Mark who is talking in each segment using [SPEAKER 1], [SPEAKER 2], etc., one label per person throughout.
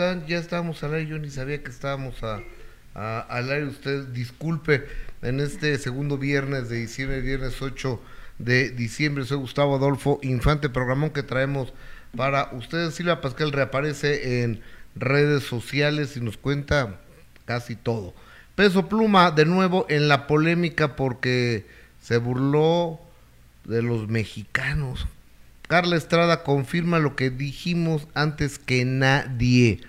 [SPEAKER 1] Ya estábamos al aire, yo ni sabía que estábamos a, al aire. Usted disculpe, en este segundo viernes de diciembre, viernes 8 de diciembre, soy Gustavo Adolfo Infante, programón que traemos para ustedes. Silvia Pascal reaparece en redes sociales y nos cuenta casi todo. Peso Pluma de nuevo en la polémica porque se burló de los mexicanos. Carla Estrada confirma lo que dijimos antes que nadie.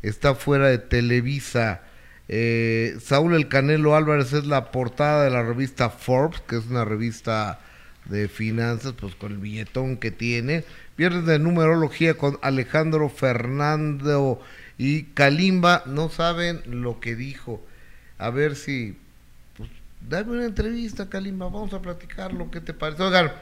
[SPEAKER 1] Está fuera de Televisa. Eh, Saúl El Canelo Álvarez es la portada de la revista Forbes, que es una revista de finanzas, pues con el billetón que tiene. Viernes de numerología con Alejandro Fernando y Kalimba. No saben lo que dijo. A ver si. Pues, dame una entrevista, Kalimba. Vamos a platicar lo que te parece. Oigan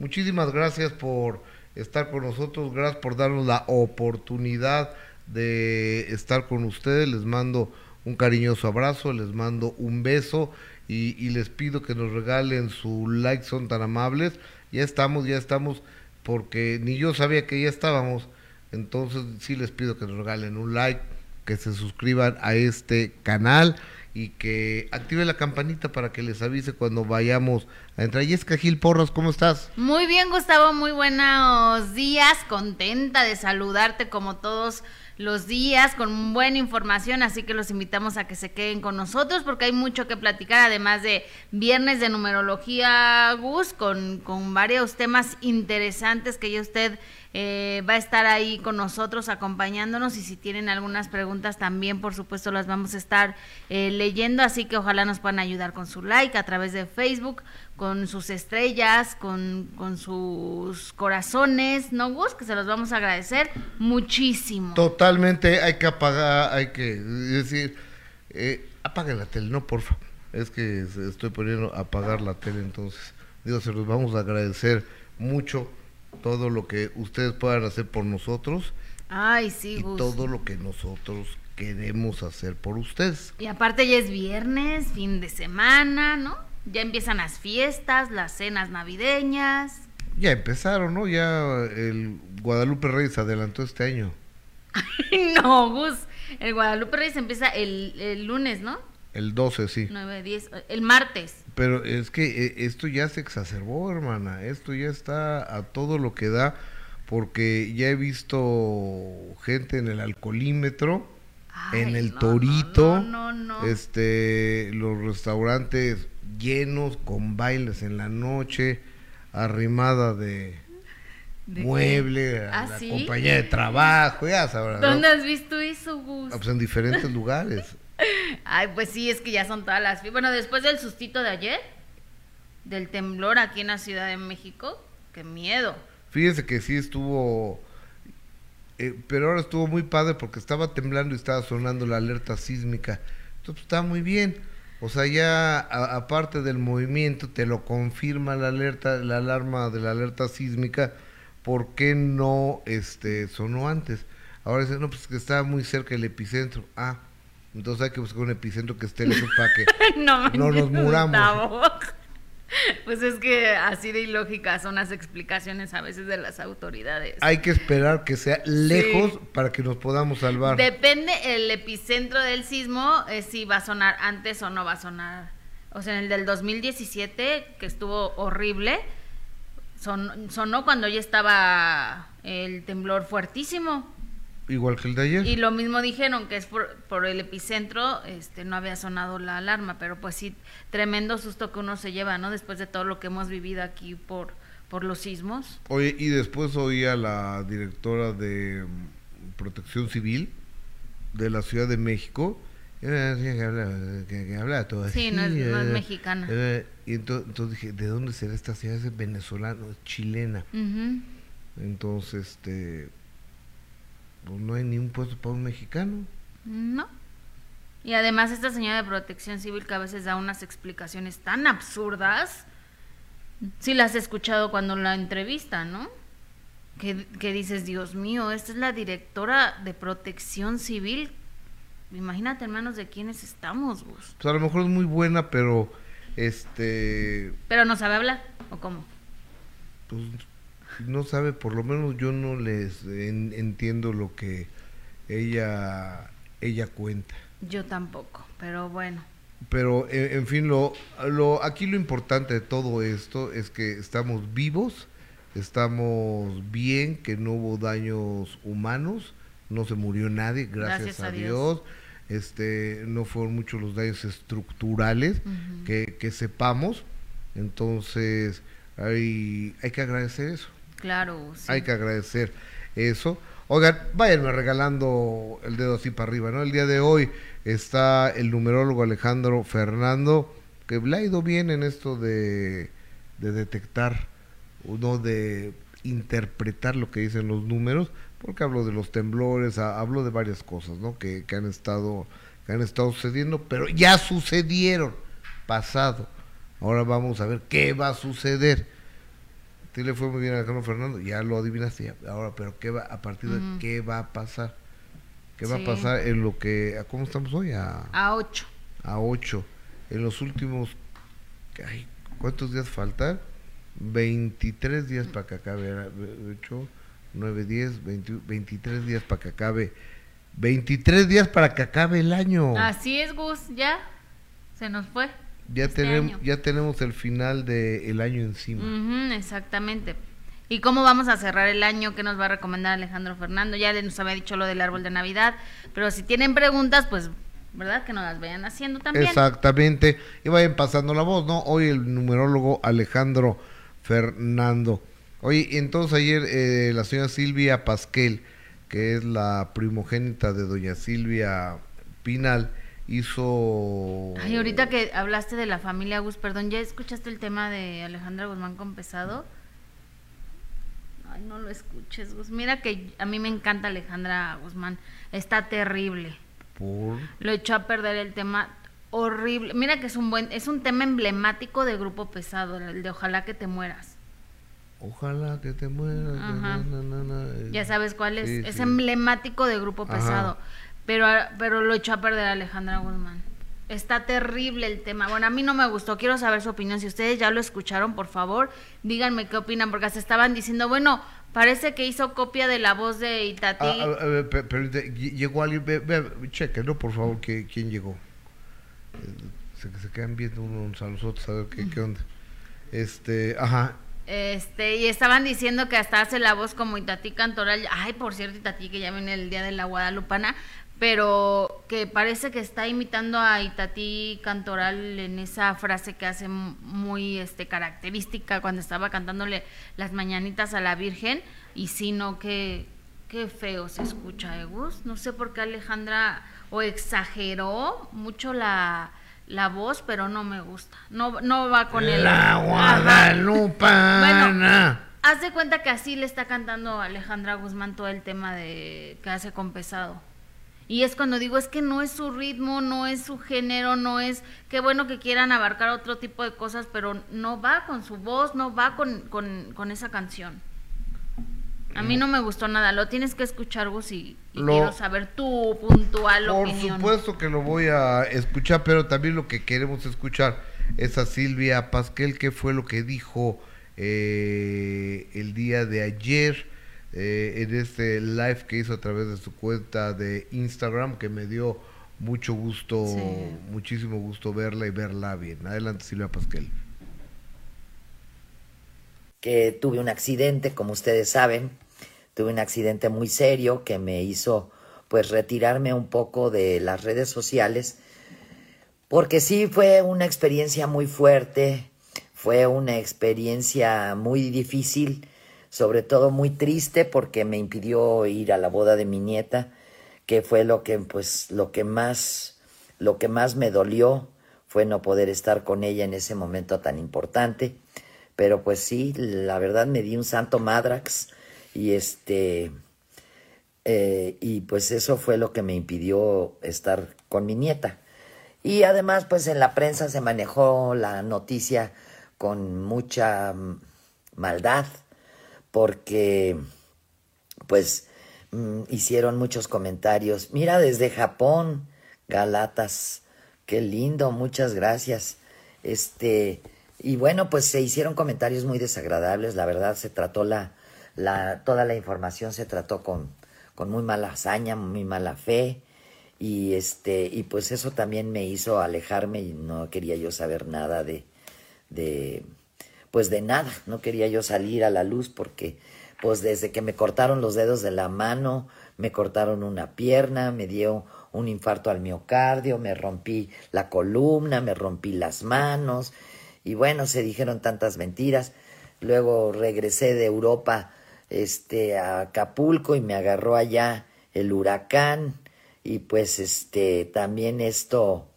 [SPEAKER 1] Muchísimas gracias por estar con nosotros, gracias por darnos la oportunidad de estar con ustedes. Les mando un cariñoso abrazo, les mando un beso y, les pido que nos regalen su like, son tan amables. Ya estamos, ya estamos, porque ni yo sabía que ya estábamos. Entonces sí les pido que nos regalen un like, que se suscriban a este canal y que active la campanita para que les avise cuando vayamos a entrar. Jessica Gil Porras, ¿cómo estás?
[SPEAKER 2] Muy bien, Gustavo, muy buenos días, contenta de saludarte como todos los días con buena información, así que los invitamos a que se queden con nosotros porque hay mucho que platicar, además de viernes de numerología, Gus, con, con varios temas interesantes que ya usted eh, va a estar ahí con nosotros acompañándonos y si tienen algunas preguntas también por supuesto las vamos a estar eh, leyendo así que ojalá nos puedan ayudar con su like a través de Facebook con sus estrellas con, con sus corazones no Gus que se los vamos a agradecer muchísimo.
[SPEAKER 1] Totalmente hay que apagar hay que decir eh, apaguen la tele no porfa. Es que estoy poniendo apagar la tele entonces digo se los vamos a agradecer mucho todo lo que ustedes puedan hacer por nosotros.
[SPEAKER 2] Ay, sí,
[SPEAKER 1] y todo lo que nosotros queremos hacer por ustedes.
[SPEAKER 2] Y aparte ya es viernes, fin de semana, ¿no? Ya empiezan las fiestas, las cenas navideñas.
[SPEAKER 1] Ya empezaron, ¿no? Ya el Guadalupe Reyes adelantó este año.
[SPEAKER 2] no, Gus, el Guadalupe Reyes empieza el, el lunes, ¿no?
[SPEAKER 1] El 12, sí.
[SPEAKER 2] 9, 10, el martes.
[SPEAKER 1] Pero es que eh, esto ya se exacerbó, hermana. Esto ya está a todo lo que da, porque ya he visto gente en el alcoholímetro, en el torito, este, los restaurantes llenos con bailes en la noche, arrimada de, mueble, a ¿Ah, la compañía de trabajo, ya sabrás.
[SPEAKER 2] ¿Dónde has visto eso, Gus?
[SPEAKER 1] Ah, pues en diferentes lugares.
[SPEAKER 2] Ay, pues sí, es que ya son todas las... Bueno, después del sustito de ayer, del temblor aquí en la Ciudad de México, qué miedo.
[SPEAKER 1] Fíjense que sí estuvo... Eh, pero ahora estuvo muy padre porque estaba temblando y estaba sonando la alerta sísmica. Entonces está muy bien. O sea, ya aparte del movimiento, te lo confirma la alerta, la alarma de la alerta sísmica, ¿por qué no este sonó antes? Ahora dicen, no, pues que estaba muy cerca el epicentro. Ah, entonces hay que buscar un epicentro que esté lejos para que no, nos muramos.
[SPEAKER 2] Pues es que así de ilógica son las explicaciones a veces de las autoridades.
[SPEAKER 1] Hay que esperar que sea lejos para que nos podamos salvar.
[SPEAKER 2] Depende el epicentro del sismo, eh, si va a sonar antes o no va a sonar. O sea, en el del 2017, que estuvo horrible, son, sonó cuando ya estaba el temblor fuertísimo.
[SPEAKER 1] Igual que el de ayer.
[SPEAKER 2] Y lo mismo dijeron, que es por, por, el epicentro, este, no había sonado la alarma, pero pues sí, tremendo susto que uno se lleva, ¿no? Después de todo lo que hemos vivido aquí por, por los sismos.
[SPEAKER 1] Oye, y después oí a la directora de mm, Protección Civil de la Ciudad de México, que habla, que, habla todo así.
[SPEAKER 2] Sí, no es, no es eh, mexicana.
[SPEAKER 1] Eh, y entonces, entonces, dije, ¿de dónde será esta ciudad? Es venezolana, chilena. Entonces, este pues no hay ni un puesto para un mexicano.
[SPEAKER 2] No. Y además esta señora de protección civil que a veces da unas explicaciones tan absurdas, sí las he escuchado cuando la entrevista, ¿no? Que, que dices, Dios mío, esta es la directora de protección civil. Imagínate, hermanos, de quiénes estamos, Gus.
[SPEAKER 1] Pues a lo mejor es muy buena, pero este...
[SPEAKER 2] Pero no sabe hablar, ¿o cómo?
[SPEAKER 1] Pues no sabe, por lo menos yo no les entiendo lo que ella, ella cuenta.
[SPEAKER 2] Yo tampoco, pero bueno.
[SPEAKER 1] Pero, en fin, lo, lo, aquí lo importante de todo esto es que estamos vivos, estamos bien, que no hubo daños humanos, no se murió nadie, gracias, a, Dios. Este, no fueron muchos los daños estructurales que, que, sepamos. Entonces, hay, hay que agradecer eso.
[SPEAKER 2] Claro,
[SPEAKER 1] Hay que agradecer eso. Oigan, váyanme regalando el dedo así para arriba, ¿no? El día de hoy está el numerólogo Alejandro Fernando, que le ha ido bien en esto de, de detectar, uno de interpretar lo que dicen los números, porque hablo de los temblores, hablo de varias cosas, ¿no? Que, que han estado que han estado sucediendo, pero ya sucedieron, pasado. Ahora vamos a ver qué va a suceder. Sí le fue muy bien a Alejandro Fernando, ya lo adivinaste, ahora, pero qué va, a partir de qué va a pasar. ¿Qué va a pasar en lo que, a cómo estamos hoy? A,
[SPEAKER 2] a 8.
[SPEAKER 1] A 8. En los últimos, ay, ¿cuántos días faltan? 23 días para que acabe, 8, 9, 10, 23 días para que acabe. 23 días para que acabe el año.
[SPEAKER 2] Así es, Gus, ya se nos fue.
[SPEAKER 1] Ya, este tenemos, ya tenemos el final del año encima.
[SPEAKER 2] exactamente. ¿Y cómo vamos a cerrar el año? ¿Qué nos va a recomendar Alejandro Fernando? Ya nos había dicho lo del árbol de Navidad, pero si tienen preguntas, pues, ¿verdad? Que nos las vayan haciendo también.
[SPEAKER 1] Exactamente. Y vayan pasando la voz, ¿no? Hoy el numerólogo Alejandro Fernando. Oye, entonces ayer eh, la señora Silvia Pasquel, que es la primogénita de doña Silvia Pinal, hizo...
[SPEAKER 2] Ay, ahorita que hablaste de la familia Gus, perdón, ¿ya escuchaste el tema de Alejandra Guzmán con Pesado? Ay, no lo escuches, Gus. Mira que a mí me encanta Alejandra Guzmán. Está terrible.
[SPEAKER 1] ¿Por?
[SPEAKER 2] Lo echó a perder el tema horrible. Mira que es un buen, es un tema emblemático de Grupo Pesado, el de Ojalá que te mueras.
[SPEAKER 1] Ojalá que te mueras.
[SPEAKER 2] ya sabes cuál es. es emblemático de Grupo Pesado pero, pero lo echó a perder Alejandra Guzmán. Está terrible el tema. Bueno, a mí no me gustó. Quiero saber su opinión. Si ustedes ya lo escucharon, por favor, díganme qué opinan, porque se estaban diciendo, bueno, parece que hizo copia de la voz de Itati. Ah,
[SPEAKER 1] ah, pero, llegó alguien, ve, cheque, ¿no? Por favor, que, ¿quién llegó? Eh, se, se, quedan viendo unos a los otros a ver qué, qué onda. Este, ajá.
[SPEAKER 2] Este, y estaban diciendo que hasta hace la voz como Itati Cantoral. Ay, por cierto, Itati, que ya viene el día de la Guadalupana pero que parece que está imitando a Itatí Cantoral en esa frase que hace muy este característica cuando estaba cantándole las mañanitas a la Virgen y si no que qué feo se escucha, Egus. ¿eh, no sé por qué Alejandra o exageró mucho la, la voz, pero no me gusta. No no va con el
[SPEAKER 1] La Guadalupana. Bueno,
[SPEAKER 2] haz de cuenta que así le está cantando Alejandra Guzmán todo el tema de que hace con pesado. Y es cuando digo, es que no es su ritmo, no es su género, no es, qué bueno que quieran abarcar otro tipo de cosas, pero no va con su voz, no va con, con, esa canción. A mí no me gustó nada, lo tienes que escuchar vos y, quiero saber tu puntual
[SPEAKER 1] por opinión. Por supuesto que lo voy a escuchar, pero también lo que queremos escuchar es a Silvia Pasquel, que fue lo que dijo eh, el día de ayer eh, en este live que hizo a través de su cuenta de Instagram, que me dio mucho gusto, muchísimo gusto verla y verla bien. Adelante, Silvia Pasquel.
[SPEAKER 3] Que tuve un accidente, como ustedes saben, tuve un accidente muy serio que me hizo pues retirarme un poco de las redes sociales, porque sí fue una experiencia muy fuerte, fue una experiencia muy difícil sobre todo muy triste porque me impidió ir a la boda de mi nieta, que fue lo que pues lo que más lo que más me dolió fue no poder estar con ella en ese momento tan importante, pero pues sí, la verdad me di un santo madrax y este eh, y pues eso fue lo que me impidió estar con mi nieta. Y además pues en la prensa se manejó la noticia con mucha maldad, porque pues mm, hicieron muchos comentarios. Mira desde Japón, Galatas, qué lindo, muchas gracias. Este, y bueno, pues se hicieron comentarios muy desagradables, la verdad se trató la, la toda la información se trató con, con muy mala hazaña, muy mala fe. Y este, y pues eso también me hizo alejarme y no quería yo saber nada de, de, pues de nada, no quería yo salir a la luz porque pues desde que me cortaron los dedos de la mano, me cortaron una pierna, me dio un infarto al miocardio, me rompí la columna, me rompí las manos y bueno, se dijeron tantas mentiras. Luego regresé de Europa este a Acapulco y me agarró allá el huracán y pues este también esto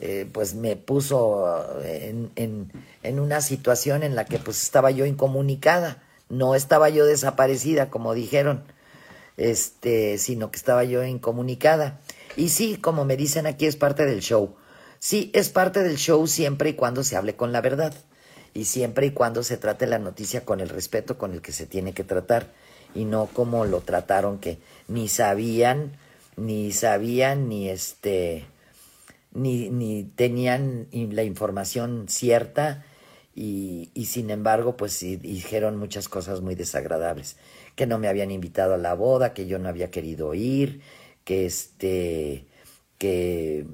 [SPEAKER 3] eh, pues me puso en, en, en una situación en la que pues estaba yo incomunicada, no estaba yo desaparecida como dijeron, este, sino que estaba yo incomunicada. Y sí, como me dicen aquí, es parte del show. Sí, es parte del show siempre y cuando se hable con la verdad y siempre y cuando se trate la noticia con el respeto con el que se tiene que tratar y no como lo trataron que ni sabían, ni sabían, ni este, ni, ni tenían la información cierta y, y sin embargo pues dijeron muchas cosas muy desagradables, que no me habían invitado a la boda, que yo no había querido ir, que este, que,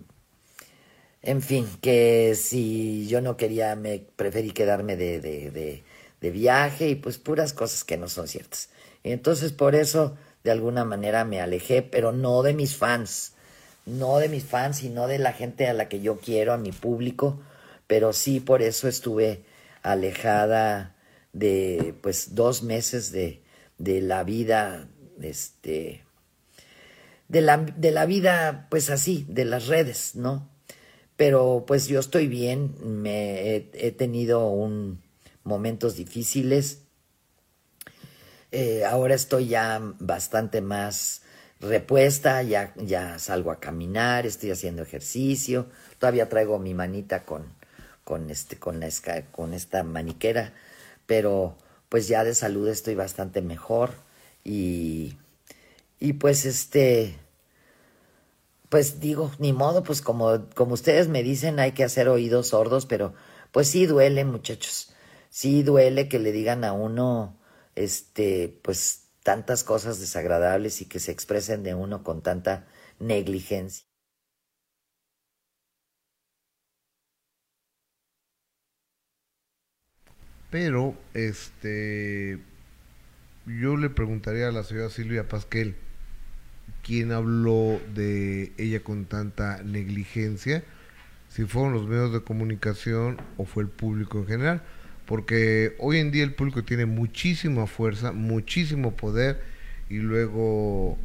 [SPEAKER 3] en fin, que si yo no quería, me preferí quedarme de, de, de, de viaje y pues puras cosas que no son ciertas. Y entonces por eso de alguna manera me alejé, pero no de mis fans, no de mis fans, sino de la gente a la que yo quiero, a mi público, pero sí por eso estuve alejada de pues dos meses de, de la vida este de la, de la vida, pues así, de las redes, ¿no? Pero pues yo estoy bien, me he, tenido un, momentos difíciles. Eh, ahora estoy ya bastante más repuesta, ya, ya salgo a caminar, estoy haciendo ejercicio, todavía traigo mi manita con, con, este, con, la, con esta maniquera, pero pues ya de salud estoy bastante mejor y, y pues este, pues digo, ni modo, pues como, como ustedes me dicen, hay que hacer oídos sordos, pero pues sí duele, muchachos. Sí duele que le digan a uno, este, pues tantas cosas desagradables y que se expresen de uno con tanta negligencia.
[SPEAKER 1] Pero, este, yo le preguntaría a la señora Silvia Pasquel, quién habló de ella con tanta negligencia, si fueron los medios de comunicación o fue el público en general, porque hoy en día el público tiene muchísima fuerza, muchísimo poder y luego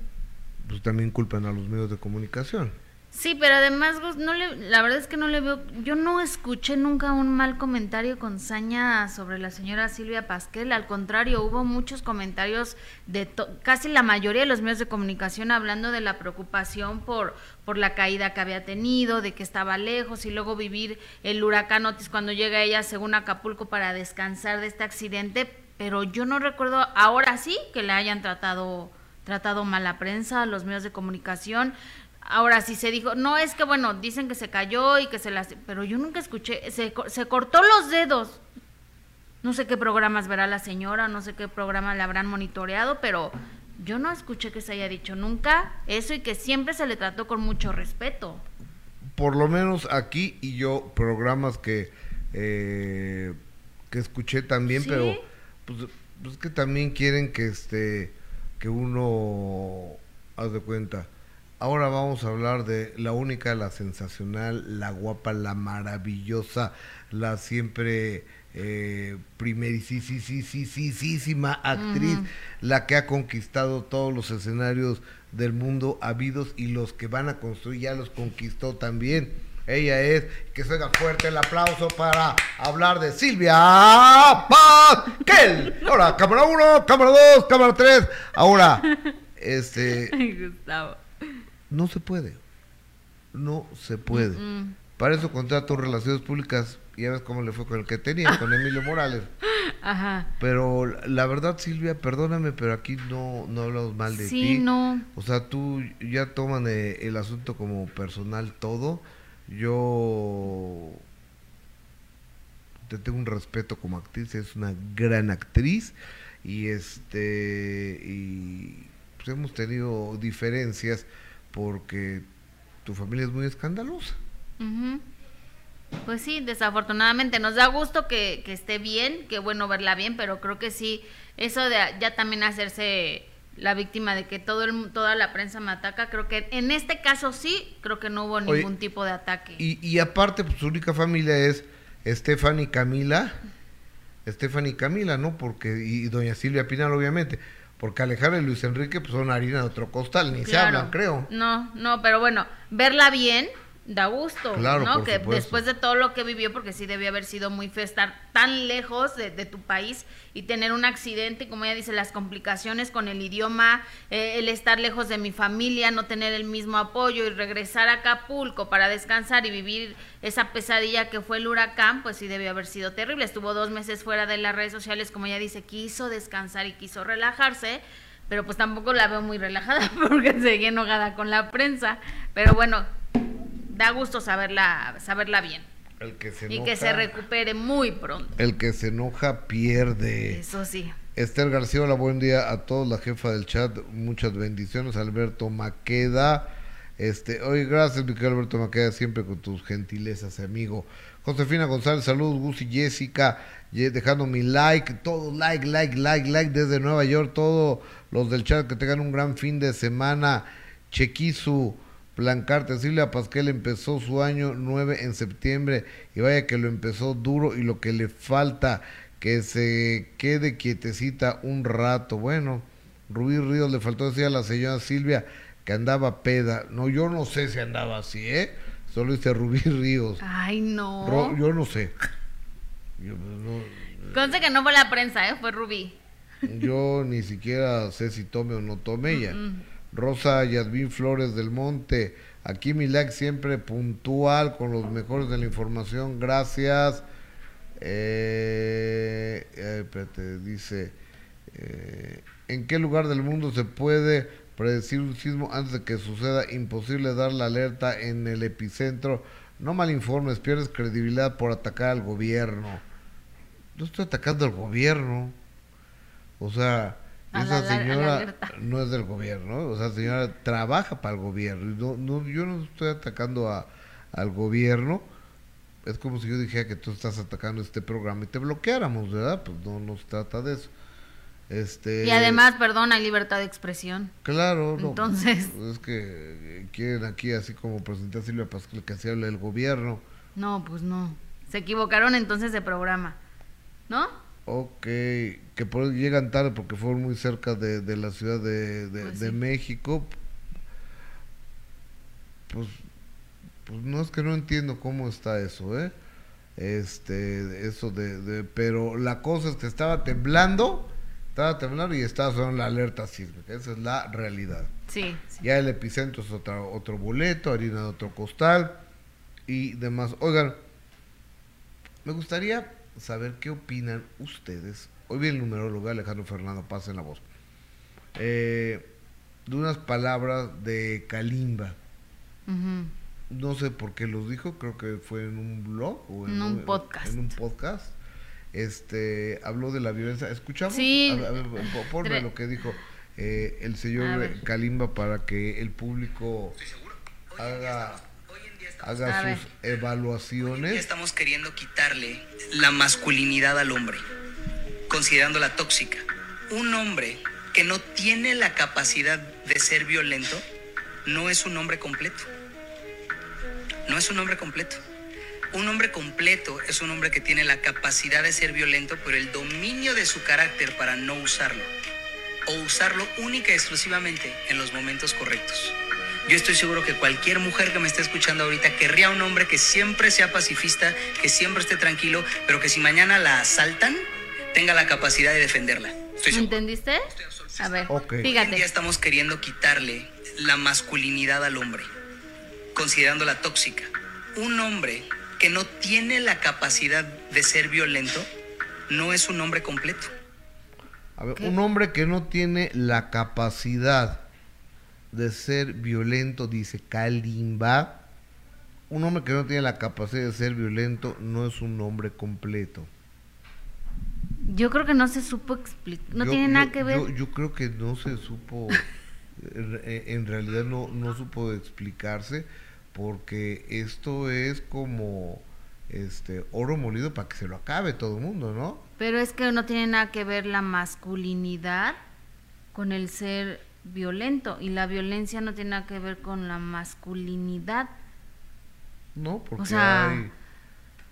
[SPEAKER 1] pues también culpan a los medios de comunicación.
[SPEAKER 2] Sí, pero además, no le, la verdad es que no le veo, yo no escuché nunca un mal comentario con saña sobre la señora Silvia Pasquel, al contrario, hubo muchos comentarios de casi la mayoría de los medios de comunicación hablando de la preocupación por, por la caída que había tenido, de que estaba lejos y luego vivir el huracán Otis cuando llega ella según Acapulco para descansar de este accidente, pero yo no recuerdo ahora sí que le hayan tratado tratado mal la prensa, los medios de comunicación. Ahora sí se dijo, no es que bueno, dicen que se cayó y que se las... Pero yo nunca escuché, se, se cortó los dedos. No sé qué programas verá la señora, no sé qué programa le habrán monitoreado, pero yo no escuché que se haya dicho nunca eso y que siempre se le trató con mucho respeto.
[SPEAKER 1] Por lo menos aquí y yo, programas que, eh, que escuché también, pero pues, pues que también quieren que este que uno haz de cuenta Ahora vamos a hablar de la única, la sensacional, la guapa, la maravillosa, la siempre eh, primerísima actriz, la que ha conquistado todos los escenarios del mundo habidos y los que van a construir ya los conquistó también. Ella es, que suena fuerte el aplauso para hablar de Silvia Pasquel. Ahora, cámara 1, cámara 2, cámara 3. Ahora, este... Gustavo no se puede. No se puede. Para eso contrato relaciones públicas. Ya ves cómo le fue con el que tenía, con Emilio Morales. Ajá. Pero la verdad, Silvia, perdóname, pero aquí no, no hablamos mal de
[SPEAKER 2] sí,
[SPEAKER 1] ti.
[SPEAKER 2] no.
[SPEAKER 1] O sea, tú ya toman eh, el asunto como personal todo. Yo te tengo un respeto como actriz, es una gran actriz y este y pues, hemos tenido diferencias porque tu familia es muy escandalosa.
[SPEAKER 2] Pues sí, desafortunadamente nos da gusto que, que esté bien, que bueno verla bien, pero creo que sí, eso de ya también hacerse la víctima de que todo el, toda la prensa me ataca, creo que en este caso sí, creo que no hubo ningún tipo de ataque.
[SPEAKER 1] Y, y aparte, pues su única familia es Estefan y Camila, Estefan y Camila, ¿no? Porque, y doña Silvia Pinal, obviamente, porque Alejandra y Luis Enrique pues, son harina de otro costal, ni se hablan, creo.
[SPEAKER 2] No, no, pero bueno, verla bien, da gusto, ¿no? Que después de todo lo que vivió, porque sí debió haber sido muy feo estar tan lejos de, tu país y tener un accidente, como ella dice, las complicaciones con el idioma, eh, el estar lejos de mi familia, no tener el mismo apoyo y regresar a Acapulco para descansar y vivir esa pesadilla que fue el huracán, pues sí debió haber sido terrible. Estuvo dos meses fuera de las redes sociales, como ella dice, quiso descansar y quiso relajarse pero pues tampoco la veo muy relajada porque seguía enojada con la prensa. Pero bueno, da gusto saberla, saberla bien.
[SPEAKER 1] El que se
[SPEAKER 2] y que se recupere muy pronto.
[SPEAKER 1] El que se enoja pierde.
[SPEAKER 2] Eso sí.
[SPEAKER 1] Esther García, hola, buen día a todos, la jefa del chat, muchas bendiciones. Alberto Maqueda, este, hoy gracias, Miguel Alberto Maqueda, siempre con tus gentilezas, amigo. Josefina González, saludos, Gus y Jessica, dejando mi like, todo like, like, like, like desde Nueva York, todos los del chat que tengan un gran fin de semana. Chequizu, Blancarte, Silvia Pasquel empezó su año 9 en septiembre y vaya que lo empezó duro y lo que le falta que se quede quietecita un rato. Bueno, Rubí Ríos le faltó decir a la señora Silvia que andaba peda. No, yo no sé si andaba así, ¿eh? Solo dice Rubí Ríos.
[SPEAKER 2] Ay, no.
[SPEAKER 1] yo no sé.
[SPEAKER 2] Yo, no, Conste que no fue la prensa, ¿eh? Fue Rubí.
[SPEAKER 1] Yo ni siquiera sé si tome o no tome ella. Rosa Yasmín Flores del Monte. Aquí mi like siempre puntual con los mejores de la información. Gracias. Eh, espérate, dice, eh, ¿en qué lugar del mundo se puede predecir un sismo antes de que suceda? Imposible dar la alerta en el epicentro. No malinformes, pierdes credibilidad por atacar al gobierno. No estoy atacando al gobierno. O sea, esa señora no es del gobierno, o sea, señora trabaja para el gobierno. No, yo no estoy atacando a, al gobierno. Es como si yo dijera que tú estás atacando este programa y te bloqueáramos, ¿verdad? Pues no nos trata de eso. Este,
[SPEAKER 2] y además, perdón, hay libertad de expresión.
[SPEAKER 1] Claro, no.
[SPEAKER 2] Entonces.
[SPEAKER 1] Es que quieren aquí, así como presentar a Silvia Pascual, que se habla del gobierno.
[SPEAKER 2] No, pues no. Se equivocaron entonces de programa. ¿No?
[SPEAKER 1] Ok, que por llegan tarde porque fueron muy cerca de, la ciudad de, pues México. Pues, pues no es que no entiendo cómo está eso, ¿eh? Este, eso de, pero la cosa es que estaba temblando, estaba temblando y estaba sonando la alerta sísmica, esa es la realidad.
[SPEAKER 2] Sí,
[SPEAKER 1] Ya el epicentro es otro, otro boleto, harina de otro costal y demás. Oigan, me gustaría saber qué opinan ustedes. Hoy viene el numerólogo Alejandro Fernando Paz en la voz. Eh, de unas palabras de Kalimba. No sé por qué los dijo, creo que fue en un blog o
[SPEAKER 2] en, un, podcast.
[SPEAKER 1] En un podcast. Este, habló de la violencia. ¿Escuchamos?
[SPEAKER 2] Sí.
[SPEAKER 1] ponme lo que dijo eh, el señor Kalimba para que el público haga haga sus evaluaciones.
[SPEAKER 4] estamos queriendo quitarle la masculinidad al hombre, considerándola tóxica. Un hombre que no tiene la capacidad de ser violento no es un hombre completo. No es un hombre completo. Un hombre completo es un hombre que tiene la capacidad de ser violento, pero el dominio de su carácter para no usarlo. O usarlo única y exclusivamente en los momentos correctos. Yo estoy seguro que cualquier mujer que me esté escuchando ahorita querría un hombre que siempre sea pacifista, que siempre esté tranquilo, pero que si mañana la asaltan, tenga la capacidad de defenderla.
[SPEAKER 2] ¿Entendiste? A ver, fíjate.
[SPEAKER 4] Hoy estamos queriendo quitarle la masculinidad al hombre, considerándola tóxica. Un hombre que no tiene la capacidad de ser violento no es un hombre completo.
[SPEAKER 1] A ver, un hombre que no tiene la capacidad de ser violento, dice Kalimba. Un hombre que no tiene la capacidad de ser violento no es un hombre completo.
[SPEAKER 2] Yo creo que no se supo explicar, no tiene nada que ver.
[SPEAKER 1] Yo, creo que no se supo en realidad no, no supo explicarse porque esto es como este oro molido para que se lo acabe todo el mundo, ¿no?
[SPEAKER 2] Pero es que no tiene nada que ver la masculinidad con el ser violento y la violencia no tiene nada que ver con la masculinidad.
[SPEAKER 1] No, porque hay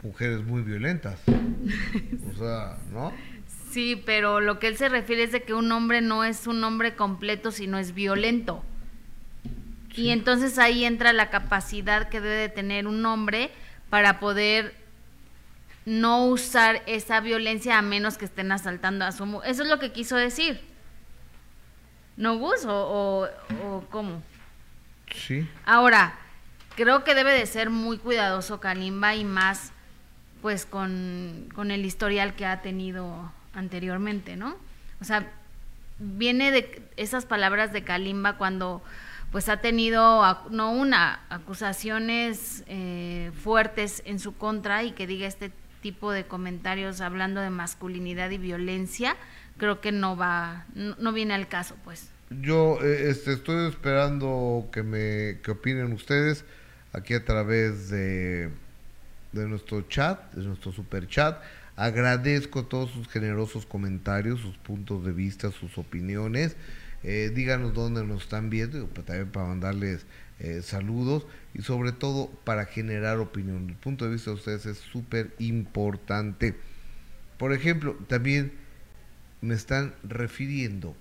[SPEAKER 1] mujeres muy violentas. o sea, ¿no?
[SPEAKER 2] Sí, pero lo que él se refiere es de que un hombre no es un hombre completo, sino es violento. Y entonces ahí entra la capacidad que debe de tener un hombre para poder no usar esa violencia a menos que estén asaltando a su mujer. Eso es lo que quiso decir. ¿No, Gus? ¿O, o, cómo?
[SPEAKER 1] Sí.
[SPEAKER 2] Ahora, creo que debe de ser muy cuidadoso Kalimba y más pues con, con el historial que ha tenido anteriormente, ¿no? O sea, viene de esas palabras de Kalimba cuando pues ha tenido no una acusaciones eh, fuertes en su contra y que diga este tipo de comentarios hablando de masculinidad y violencia creo que no va no, viene al caso pues
[SPEAKER 1] yo eh, este, estoy esperando que me que opinen ustedes aquí a través de de nuestro chat de nuestro super chat agradezco todos sus generosos comentarios sus puntos de vista sus opiniones eh, díganos dónde nos están viendo, pues, también para mandarles eh, saludos y sobre todo para generar opinión. El punto de vista de ustedes es súper importante. Por ejemplo, también me están refiriendo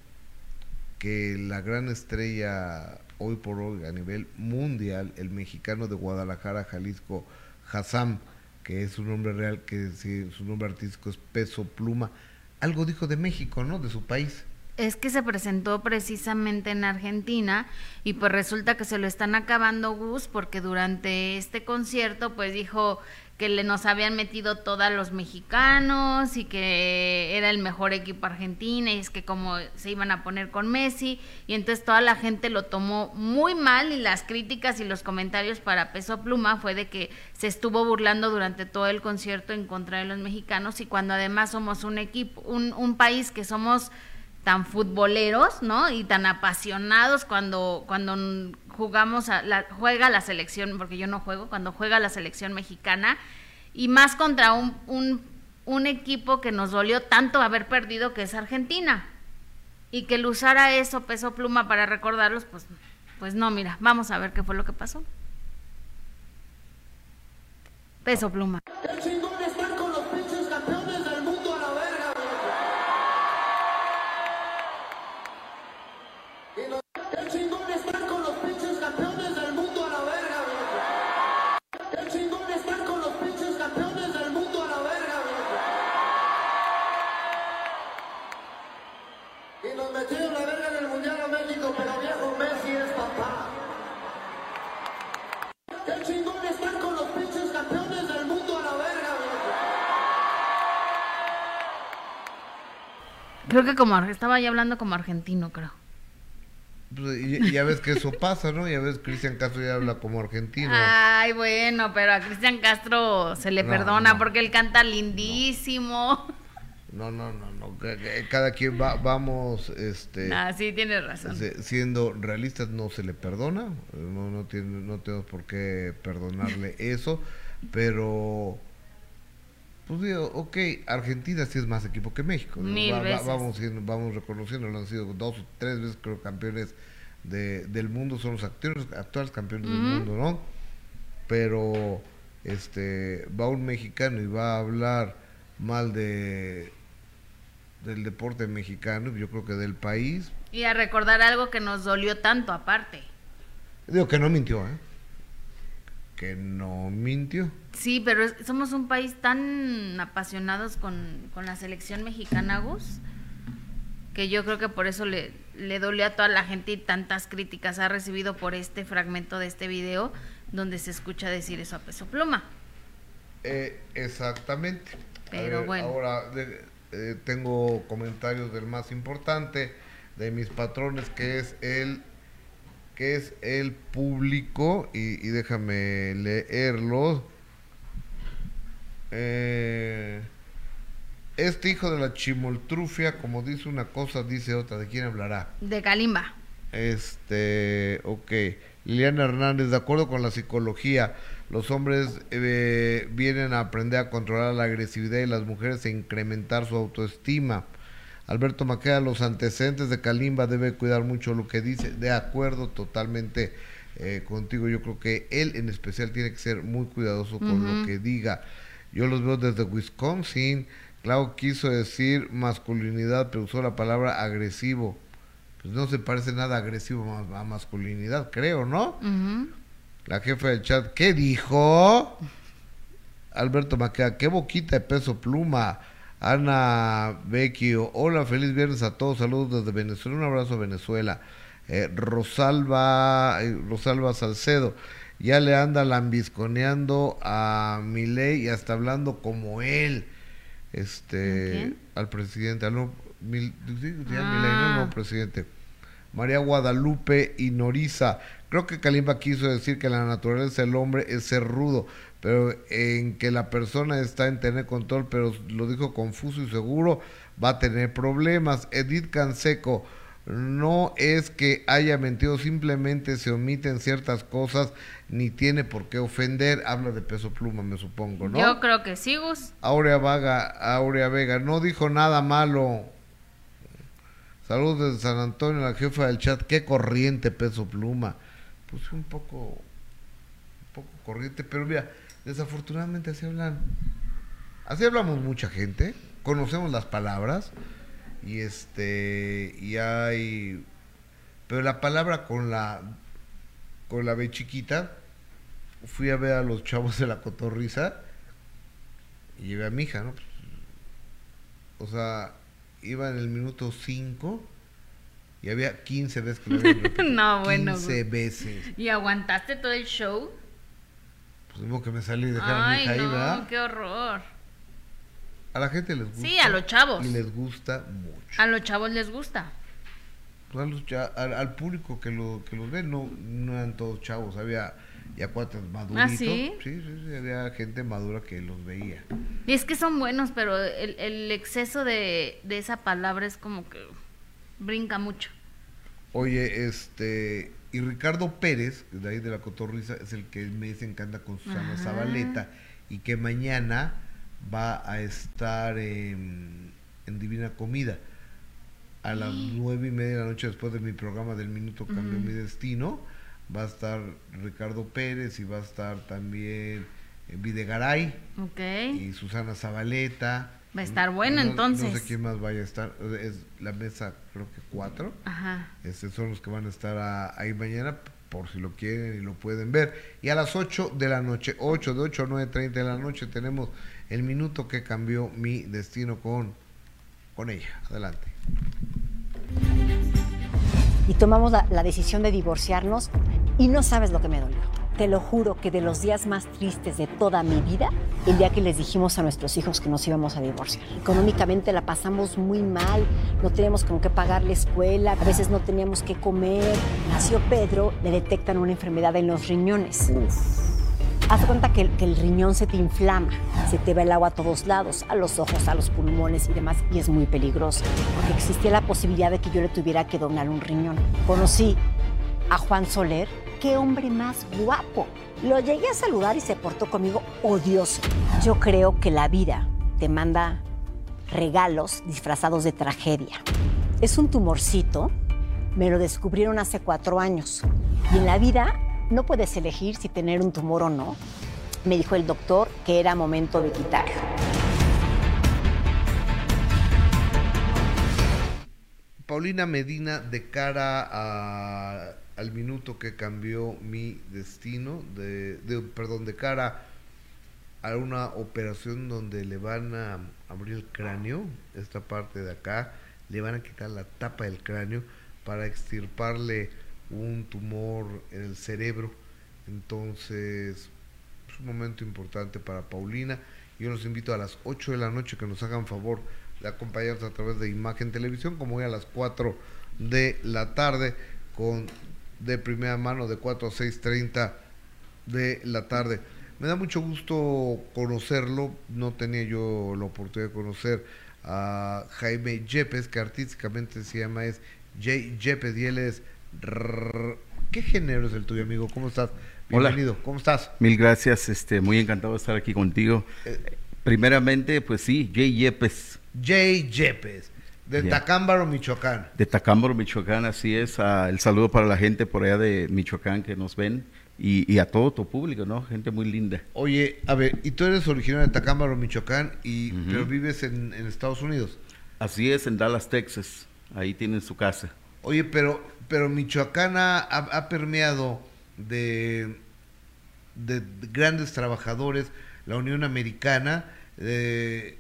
[SPEAKER 1] que la gran estrella hoy por hoy a nivel mundial, el mexicano de Guadalajara, Jalisco, Hassam, que es su nombre real, que su nombre artístico es Peso Pluma, algo dijo de México, ¿no? De su país
[SPEAKER 2] es que se presentó precisamente en Argentina y pues resulta que se lo están acabando Gus porque durante este concierto pues dijo que le nos habían metido todos los mexicanos y que era el mejor equipo argentino y es que como se iban a poner con Messi y entonces toda la gente lo tomó muy mal y las críticas y los comentarios para Peso Pluma fue de que se estuvo burlando durante todo el concierto en contra de los mexicanos y cuando además somos un equipo, un, un país que somos tan futboleros, ¿no? Y tan apasionados cuando, cuando jugamos, a la, juega la selección, porque yo no juego, cuando juega la selección mexicana, y más contra un, un, un equipo que nos dolió tanto haber perdido, que es Argentina. Y que el usara eso, peso pluma, para recordarlos, pues, pues no, mira, vamos a ver qué fue lo que pasó. Peso pluma. Creo que como estaba ya hablando como argentino, creo.
[SPEAKER 1] Pues, ya ves que eso pasa, ¿no? Ya ves, Cristian Castro ya habla como argentino.
[SPEAKER 2] Ay, bueno, pero a Cristian Castro se le perdona porque él canta lindísimo.
[SPEAKER 1] No, no, no, no. Cada quien va, vamos, este.
[SPEAKER 2] Ah, sí, tienes razón.
[SPEAKER 1] Siendo realistas, no se le perdona. No, no, tiene, no tenemos por qué perdonarle eso. Pero pues digo, ok, Argentina sí es más equipo que México. vamos, vamos reconociendo, han sido dos o tres veces creo campeones de, del mundo, son los actores, actuales campeones del mundo, ¿no? Pero este va un mexicano y va a hablar mal de del deporte mexicano, yo creo que del país.
[SPEAKER 2] Y a recordar algo que nos dolió tanto aparte.
[SPEAKER 1] Digo que no mintió, ¿eh? que no mintió.
[SPEAKER 2] Sí, pero somos un país tan apasionados con, la selección mexicana, Gus, que yo creo que por eso le, le dolió a toda la gente y tantas críticas ha recibido por este fragmento de este video donde se escucha decir eso a peso pluma.
[SPEAKER 1] Eh, exactamente.
[SPEAKER 2] Pero bueno.
[SPEAKER 1] Ahora eh, tengo comentarios del más importante de mis patrones, que es el que es el público, y, déjame leerlo. Eh, este hijo de la chimoltrufia, como dice una cosa, dice otra. ¿De quién hablará?
[SPEAKER 2] De Kalimba.
[SPEAKER 1] Este, ok. Liliana Hernández, de acuerdo con la psicología, los hombres eh, vienen a aprender a controlar la agresividad y las mujeres a incrementar su autoestima. Alberto Maqueda, los antecedentes de Kalimba debe cuidar mucho lo que dice. De acuerdo totalmente eh, contigo. Yo creo que él en especial tiene que ser muy cuidadoso con lo que diga. Yo los veo desde Wisconsin. Clau quiso decir masculinidad, pero usó la palabra agresivo. Pues no se parece nada agresivo a, masculinidad, creo, ¿no? La jefa del chat, ¿qué dijo? Alberto Maqueda, qué boquita de peso pluma. Ana Vecchio, hola, feliz viernes a todos, saludos desde Venezuela, un abrazo a Venezuela. Eh, Rosalba, eh, Rosalba Salcedo, ya le anda lambisconeando a Milei y hasta hablando como él, este, al presidente, al no, Mil, no, no, presidente. María Guadalupe y Noriza, creo que Kalimba quiso decir que la naturaleza del hombre es ser rudo, pero en que la persona está en tener control, pero lo dijo confuso y seguro, va a tener problemas. Edith Canseco, no es que haya mentido, simplemente se omiten ciertas cosas, ni tiene por qué ofender. Habla de peso pluma, me supongo, ¿no?
[SPEAKER 2] Yo creo que sí, Gus.
[SPEAKER 1] Aurea, Vaga, Aurea Vega, no dijo nada malo. Saludos desde San Antonio, la jefa del chat. Qué corriente peso pluma. Pues un poco, un poco corriente, pero mira, Desafortunadamente así hablan. Así hablamos mucha gente, conocemos las palabras y este y hay pero la palabra con la con la B chiquita fui a ver a los chavos de la cotorriza y llevé a mi hija, ¿no? O sea, iba en el minuto 5 y había 15 veces que
[SPEAKER 2] lo No, bueno.
[SPEAKER 1] 15 veces.
[SPEAKER 2] ¿Y aguantaste todo el show?
[SPEAKER 1] Pues que me salí y dejar a mi hija ahí, ¿verdad?
[SPEAKER 2] qué horror.
[SPEAKER 1] A la gente les gusta.
[SPEAKER 2] Sí, a los chavos.
[SPEAKER 1] Y les gusta mucho.
[SPEAKER 2] A los chavos les gusta.
[SPEAKER 1] Pues al, público que, lo, que los ve, no, no eran todos chavos, había ya cuatro maduritos. ¿Ah, sí? Sí, sí, había gente madura que los veía.
[SPEAKER 2] Y es que son buenos, pero el, el exceso de, de esa palabra es como que brinca mucho.
[SPEAKER 1] Oye, este, y Ricardo Pérez, de ahí de la Cotorriza, es el que me dicen que anda con Susana Zabaleta y que mañana va a estar en, Divina Comida a las nueve y media de la noche después de mi programa del Minuto Cambio Mi Destino. Va a estar Ricardo Pérez y va a estar también eh, Videgaray y Susana Zabaleta
[SPEAKER 2] Va a estar bueno entonces.
[SPEAKER 1] No sé quién más vaya a estar. Es la mesa, creo que cuatro. Ajá. Estos son los que van a estar ahí mañana, por si lo quieren y lo pueden ver. Y a las 8 de la noche, 8 de 8 a 9.30 de la noche, tenemos el minuto que cambió mi destino con, con ella. Adelante.
[SPEAKER 5] Y tomamos la, la decisión de divorciarnos y no sabes lo que me dolió te lo juro que de los días más tristes de toda mi vida, el día que les dijimos a nuestros hijos que nos íbamos a divorciar. Económicamente la pasamos muy mal, no teníamos con qué pagar la escuela, a veces no teníamos qué comer. Nació Pedro, le detectan una enfermedad en los riñones. Haz cuenta que, que, el riñón se te inflama, se te va el agua a todos lados, a los ojos, a los pulmones y demás, y es muy peligroso, porque existía la posibilidad de que yo le tuviera que donar un riñón. Conocí a Juan Soler, qué hombre más guapo. Lo llegué a saludar y se portó conmigo odioso. Yo creo que la vida te manda regalos disfrazados de tragedia. Es un tumorcito, me lo descubrieron hace cuatro años. Y en la vida no puedes elegir si tener un tumor o no. Me dijo el doctor que era momento de quitarlo.
[SPEAKER 1] Paulina Medina de cara a al minuto que cambió mi destino, de, perdón, de cara a una operación donde le van a abrir el cráneo, esta parte de acá, le van a quitar la tapa del cráneo para extirparle un tumor en el cerebro. Entonces, es un momento importante para Paulina. Yo los invito a las 8 de la noche que nos hagan favor de acompañarnos a través de Imagen Televisión, como hoy a las 4 de la tarde, con de primera mano de 4 a 6.30 de la tarde. Me da mucho gusto conocerlo, no tenía yo la oportunidad de conocer a Jaime Yepes, que artísticamente se llama es Jay Yepes y él es ¿Qué género es el tuyo, amigo? ¿Cómo estás? Bienvenido. ¿Cómo estás?
[SPEAKER 6] Mil gracias, este, muy encantado de estar aquí contigo. Eh, Primeramente, pues sí, Jay Yepes.
[SPEAKER 1] Jay Yepes. De Tacámbaro, Michoacán.
[SPEAKER 6] De Tacámbaro, Michoacán, así es. Ah, el saludo para la gente por allá de Michoacán que nos ven y, a todo tu público, ¿no? Gente muy linda.
[SPEAKER 1] Oye, a ver, y tú eres originario de Tacámbaro, Michoacán, y, pero vives en, Estados Unidos.
[SPEAKER 6] Así es, en Dallas, Texas. Ahí tienen su casa.
[SPEAKER 1] Oye, pero, pero Michoacán ha, permeado de, de grandes trabajadores, la Unión Americana, eh,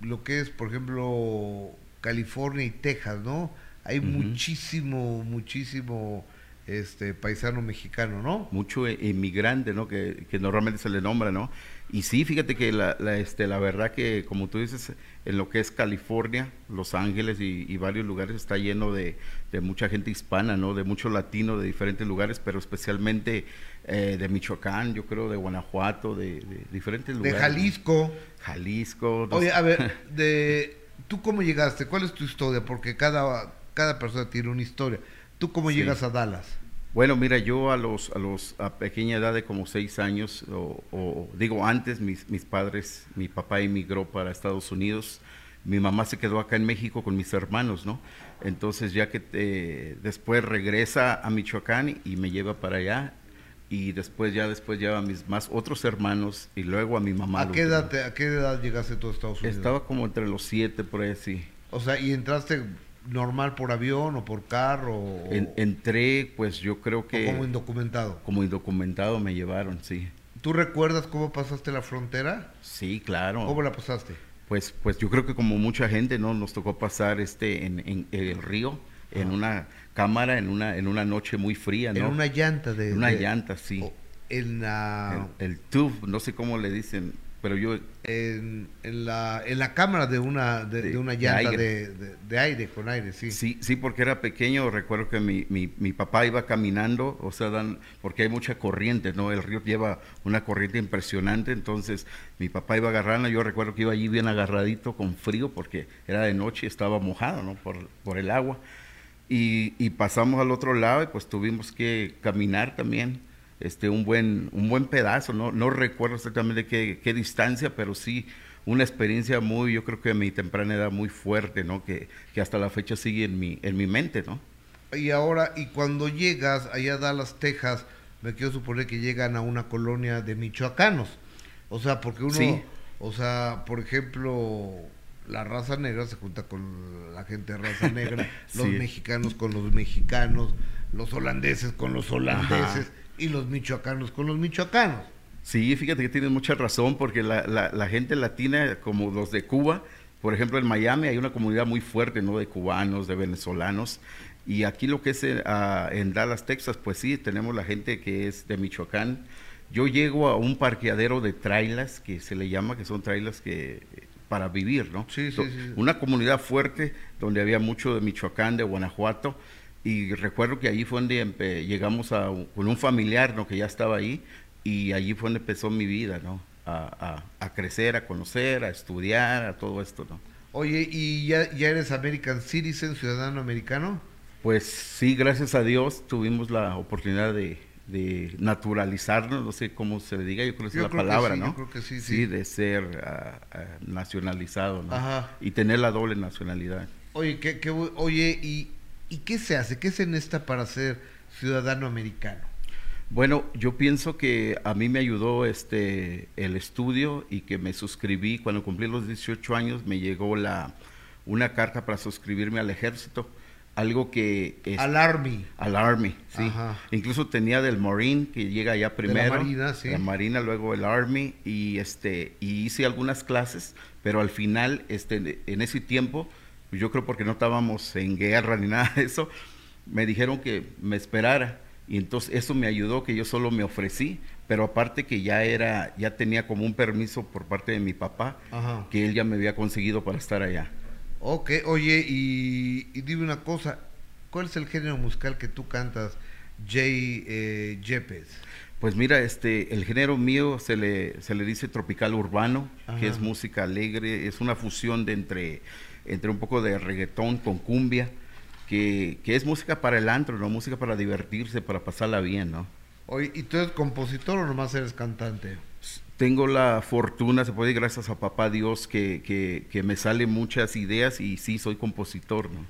[SPEAKER 1] lo que es, por ejemplo, California y Texas, ¿no? Hay muchísimo, muchísimo este paisano mexicano, ¿no?
[SPEAKER 6] Mucho emigrante, ¿no? Que, que, normalmente se le nombra, ¿no? Y sí, fíjate que la, este, la verdad que, como tú dices, en lo que es California, Los Ángeles y, varios lugares está lleno de, de, mucha gente hispana, ¿no? De mucho latino de diferentes lugares, pero especialmente eh, de Michoacán, yo creo, de Guanajuato, de, diferentes lugares.
[SPEAKER 1] De Jalisco.
[SPEAKER 6] Jalisco.
[SPEAKER 1] Oye, a ver, de, ¿tú cómo llegaste? ¿Cuál es tu historia? Porque cada, cada persona tiene una historia. ¿Tú cómo llegas a Dallas?
[SPEAKER 6] Bueno, mira, yo a los a los a pequeña edad de como seis años, o, digo antes, mis, mis padres, mi papá emigró para Estados Unidos, mi mamá se quedó acá en México con mis hermanos, ¿no? Entonces ya que eh, después regresa a Michoacán y me lleva para allá, y después ya después lleva a mis más otros hermanos y luego a mi mamá.
[SPEAKER 1] ¿A qué, edad, ¿A qué edad llegaste tú a Estados Unidos?
[SPEAKER 6] Estaba como entre los siete, por ahí sí.
[SPEAKER 1] O sea, ¿y entraste normal por avión o por carro?
[SPEAKER 6] entré, pues yo creo que...
[SPEAKER 1] como indocumentado.
[SPEAKER 6] Como indocumentado me llevaron, sí.
[SPEAKER 1] ¿Tú recuerdas cómo pasaste la frontera?
[SPEAKER 6] Sí, claro.
[SPEAKER 1] ¿Cómo la pasaste?
[SPEAKER 6] Pues, pues yo creo que como mucha gente, ¿no? Nos tocó pasar este en, en el río, en una cámara en una, en una noche muy fría, ¿no?
[SPEAKER 1] En una llanta de...
[SPEAKER 6] Una llanta, sí.
[SPEAKER 1] En la...
[SPEAKER 6] El, tube, no sé cómo le dicen, pero yo...
[SPEAKER 1] En, en la, en la cámara de una, de, una llanta de aire. De, aire. con aire, sí.
[SPEAKER 6] Sí, sí, porque era pequeño, recuerdo que mi, mi, mi papá iba caminando, o sea, dan, porque hay mucha corriente, ¿no? El río lleva una corriente impresionante, entonces mi papá iba agarrando, yo recuerdo que iba allí bien agarradito con frío, porque era de noche, estaba mojado, ¿no? Por, por el agua y, pasamos al otro lado y pues tuvimos que caminar también este un buen un buen pedazo no no recuerdo exactamente qué, qué distancia pero sí una experiencia muy yo creo que en mi temprana edad muy fuerte no que, que hasta la fecha sigue en mi en mi mente no
[SPEAKER 1] y ahora y cuando llegas allá a Dallas Texas me quiero suponer que llegan a una colonia de michoacanos. O sea porque uno o sea por ejemplo la raza negra se junta con la gente de raza negra, los mexicanos con los mexicanos, los holandeses con los holandeses y los michoacanos con los michoacanos.
[SPEAKER 6] Sí, fíjate que tienes mucha razón, porque la, la, gente latina, como los de Cuba, por ejemplo, en Miami hay una comunidad muy fuerte, ¿no? De cubanos, de venezolanos. Y aquí lo que es eh, en Dallas, Texas, pues sí, tenemos la gente que es de Michoacán. Yo llego a un parqueadero de trailas, que se le llama, que son trailas que para vivir, ¿no?
[SPEAKER 1] Sí, sí, sí.
[SPEAKER 6] Una comunidad fuerte donde había mucho de Michoacán, de Guanajuato, y recuerdo que allí fue donde llegamos a, con un familiar, ¿no? Que ya estaba ahí, y allí fue donde empezó mi vida, ¿no? A, a, crecer, a conocer, a estudiar, a todo esto, ¿no?
[SPEAKER 1] Oye, ¿y ya, ya eres American Citizen, ciudadano americano?
[SPEAKER 6] Pues sí, gracias a Dios tuvimos la oportunidad de, de naturalizarnos, no sé cómo se le diga, yo creo que es la palabra, ¿no?
[SPEAKER 1] Yo creo que sí,
[SPEAKER 6] sí. de ser ah, ah, nacionalizado, ¿no? Ajá. Y tener la doble nacionalidad.
[SPEAKER 1] Oye, ¿qué, qué, oye ¿y, ¿y qué se hace? ¿Qué se necesita para ser ciudadano americano?
[SPEAKER 6] Bueno, yo pienso que a mí me ayudó este el estudio y que me suscribí cuando cumplí los 18 años me llegó la una carta para suscribirme al ejército algo que...
[SPEAKER 1] Es, al Army.
[SPEAKER 6] Al Army, sí. Incluso tenía del Marine, que llega ya primero.
[SPEAKER 1] la Marina, sí.
[SPEAKER 6] La Marina, luego el Army, y, este, y hice algunas clases, pero al final, este, en ese tiempo, yo creo porque no estábamos en guerra ni nada de eso, me dijeron que me esperara. Y entonces eso me ayudó, que yo solo me ofrecí, pero aparte que ya era, ya tenía como un permiso por parte de mi papá, que él ya me había conseguido para estar allá.
[SPEAKER 1] Ok, oye, y, dime una cosa, ¿cuál es el género musical que tú cantas, Jay eh, Yepes?
[SPEAKER 6] Pues mira, este, el género mío se le, se le dice tropical urbano, que es música alegre, es una fusión de entre, entre un poco de reggaetón con cumbia, que, que es música para el antro, ¿no? Música para divertirse, para pasarla bien, ¿no?
[SPEAKER 1] Oye, ¿y tú eres compositor o nomás eres cantante?
[SPEAKER 6] Tengo la fortuna, se puede decir, gracias a papá Dios, que, que, que me salen muchas ideas y sí, soy compositor, ¿no?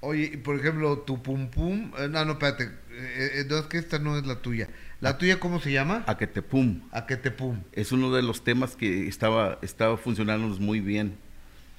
[SPEAKER 1] Oye, por ejemplo, tu pum pum, eh, no, no, espérate, eh, eh, no, es que esta no es la tuya. ¿La tuya cómo se llama?
[SPEAKER 6] A que te pum.
[SPEAKER 1] A que te pum.
[SPEAKER 6] Es uno de los temas que estaba, estaba funcionando muy bien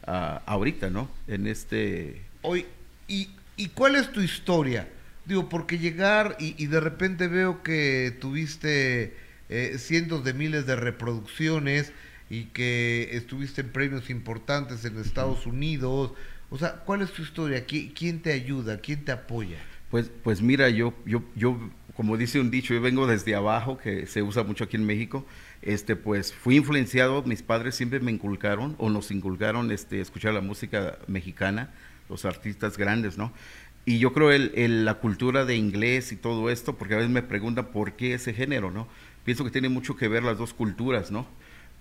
[SPEAKER 6] ah, ahorita, ¿no? En este...
[SPEAKER 1] Oye, ¿y, ¿y cuál es tu historia? Digo, porque llegar y, y de repente veo que tuviste eh, cientos de miles de reproducciones y que estuviste en premios importantes en Estados Unidos. O sea, ¿cuál es tu historia? ¿Qui- ¿Quién te ayuda? ¿Quién te apoya?
[SPEAKER 6] Pues, pues mira, yo, yo, yo, como dice un dicho, yo vengo desde abajo, que se usa mucho aquí en México. Este, pues fui influenciado, mis padres siempre me inculcaron o nos inculcaron este, escuchar la música mexicana, los artistas grandes, ¿no? Y yo creo el, el- la cultura de inglés y todo esto, porque a veces me preguntan por qué ese género, ¿no? Pienso que tiene mucho que ver las dos culturas, ¿no?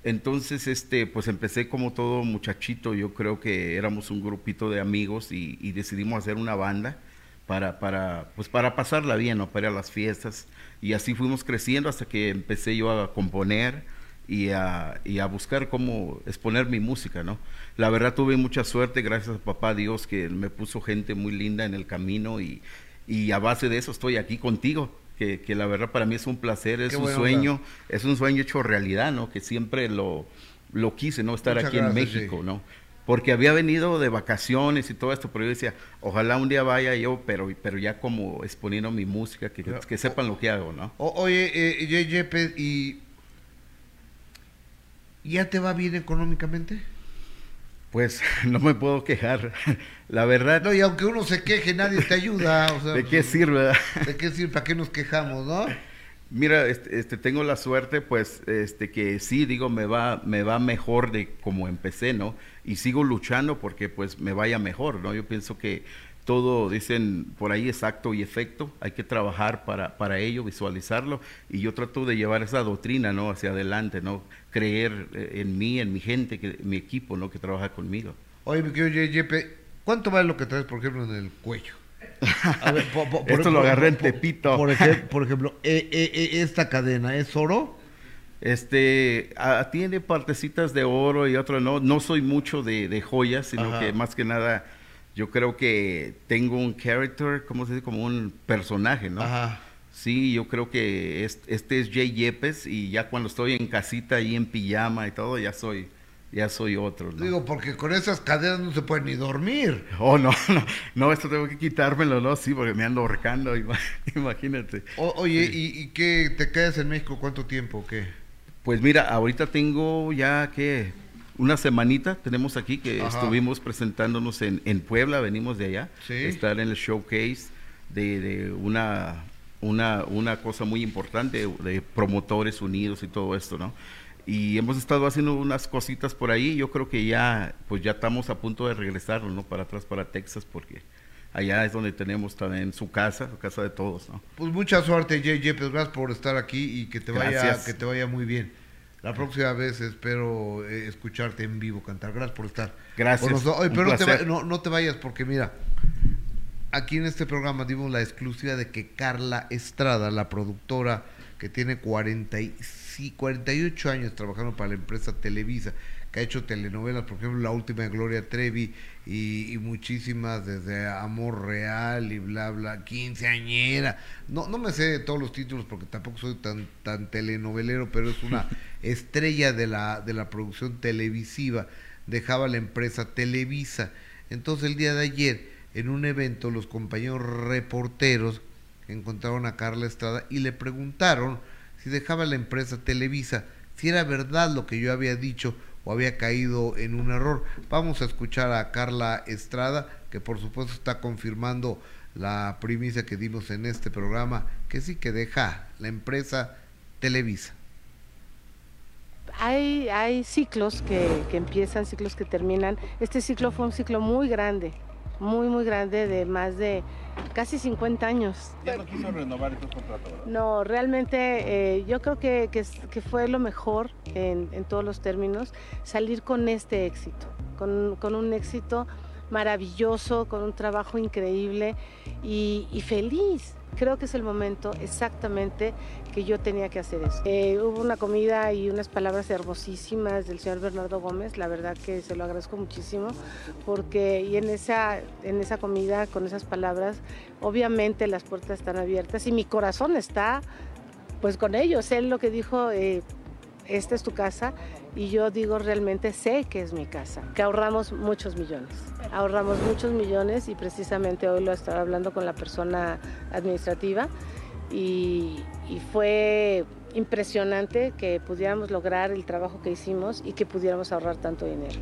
[SPEAKER 6] Entonces, este, pues empecé como todo muchachito, yo creo que éramos un grupito de amigos y, y decidimos hacer una banda para, para, pues para pasarla bien, ¿no? para ir a las fiestas. Y así fuimos creciendo hasta que empecé yo a componer y a, y a buscar cómo exponer mi música, ¿no? La verdad tuve mucha suerte, gracias a papá Dios, que me puso gente muy linda en el camino y, y a base de eso estoy aquí contigo. Que, que la verdad para mí es un placer, es
[SPEAKER 1] Qué
[SPEAKER 6] un sueño,
[SPEAKER 1] onda.
[SPEAKER 6] es un sueño hecho realidad, ¿no? Que siempre lo, lo quise, ¿no? Estar
[SPEAKER 1] Muchas
[SPEAKER 6] aquí en México. ¿no? Porque había venido de vacaciones y todo esto, pero yo decía, ojalá un día vaya yo, pero, pero ya como exponiendo mi música, que, que sepan lo que hago, ¿no?
[SPEAKER 1] O- oye, eh, Yepes, ¿y ya te va bien económicamente?
[SPEAKER 6] Pues no me puedo quejar. La verdad,
[SPEAKER 1] No, y aunque uno se queje, nadie te ayuda. O sea,
[SPEAKER 6] ¿de qué
[SPEAKER 1] pues,
[SPEAKER 6] sirve?
[SPEAKER 1] ¿De qué sirve? ¿Para qué nos quejamos, no?
[SPEAKER 6] Mira, este, este, tengo la suerte, pues, este, que sí, digo, me va, me va mejor de como empecé, ¿no? Y sigo luchando porque, pues, me vaya mejor, ¿no? Yo pienso que todo, dicen por ahí, es acto y efecto, hay que trabajar para, para ello, visualizarlo, y yo trato de llevar esa doctrina, ¿no? Hacia adelante, ¿no? Creer eh, en mí, en mi gente, que, mi equipo, ¿no? Que trabaja conmigo.
[SPEAKER 1] Oye, mi querido Ye- Yepe, ¿cuánto vale lo que traes, por ejemplo, en el cuello? A ver, po- po-
[SPEAKER 6] Esto lo agarré en
[SPEAKER 1] por-
[SPEAKER 6] Tepito.
[SPEAKER 1] Por, ejem- por ejemplo, eh, eh, eh, esta cadena, ¿es oro?
[SPEAKER 6] Este, ah, tiene partecitas de oro y otro no. No soy mucho de, de joyas, sino
[SPEAKER 1] Ajá.
[SPEAKER 6] que más que nada yo creo que tengo un character, ¿cómo se dice? Como un personaje, ¿no?
[SPEAKER 1] Ajá.
[SPEAKER 6] Sí, yo creo que es- este es Jay Yepes y ya cuando estoy en casita ahí en pijama y todo, ya soy, ya soy otro, ¿no?
[SPEAKER 1] Digo, porque con esas cadenas no se puede ni dormir.
[SPEAKER 6] Oh, no, no, no, esto tengo que quitármelo, ¿no? Sí, porque me ando ahorcando, ima- imagínate.
[SPEAKER 1] O- oye, ¿y, ¿y qué? ¿Te quedas en México cuánto tiempo? o ¿Qué?
[SPEAKER 6] Pues mira, ahorita tengo ya que una semanita tenemos aquí que
[SPEAKER 1] Ajá.
[SPEAKER 6] estuvimos presentándonos en, en Puebla, venimos de allá,
[SPEAKER 1] Sí.
[SPEAKER 6] estar en el showcase de, de una, una, una cosa muy importante de promotores unidos y todo esto, ¿no? Y hemos estado haciendo unas cositas por ahí, yo creo que ya, pues ya estamos a punto de regresar, ¿no? Para atrás, para Texas, porque allá es donde tenemos también su casa, su casa de todos, ¿no?
[SPEAKER 1] Pues mucha suerte, Jay Yepes, gracias por estar aquí y que te vaya,
[SPEAKER 6] Gracias.
[SPEAKER 1] que te vaya muy bien. La próxima vez espero eh, escucharte en vivo cantar. Gracias por estar.
[SPEAKER 6] Gracias.
[SPEAKER 1] Oye, pero no te, va- no, no te vayas porque mira, aquí en este programa dimos la exclusiva de que Carla Estrada, la productora que tiene 40 y, sí, 48 años trabajando para la empresa Televisa, que ha hecho telenovelas, por ejemplo, la última de Gloria Trevi y, y muchísimas desde Amor Real y bla, bla, quinceañera. No, no me sé todos los títulos porque tampoco soy tan, tan telenovelero, pero es una estrella de la, de la producción televisiva. Dejaba la empresa Televisa. Entonces el día de ayer, en un evento, los compañeros reporteros encontraron a Carla Estrada y le preguntaron si dejaba la empresa Televisa, si era verdad lo que yo había dicho o había caído en un error. Vamos a escuchar a Carla Estrada, que por supuesto está confirmando la primicia que dimos en este programa, que sí que deja la empresa Televisa.
[SPEAKER 7] Hay, hay ciclos que, que empiezan, ciclos que terminan. Este ciclo fue un ciclo muy grande, muy, muy grande, de más de casi 50 años.
[SPEAKER 8] Ya no quiso renovar estos contratos, ¿verdad?
[SPEAKER 7] No, realmente eh, yo creo que, que fue lo mejor en, en todos los términos, salir con este éxito, con, con un éxito maravilloso, con un trabajo increíble y, feliz. Creo que es el momento exactamente que yo tenía que hacer eso. Eh, hubo una comida y unas palabras hermosísimas del señor Bernardo Gómez, la verdad que se lo agradezco muchísimo, porque y en esa, en esa comida, con esas palabras, obviamente las puertas están abiertas y mi corazón está pues con ellos. Él lo que dijo, eh, esta es tu casa y yo digo realmente sé que es mi casa, que ahorramos muchos millones, ahorramos muchos millones y precisamente hoy lo estaba hablando con la persona administrativa y, y fue impresionante que pudiéramos lograr el trabajo que hicimos y que pudiéramos ahorrar tanto dinero.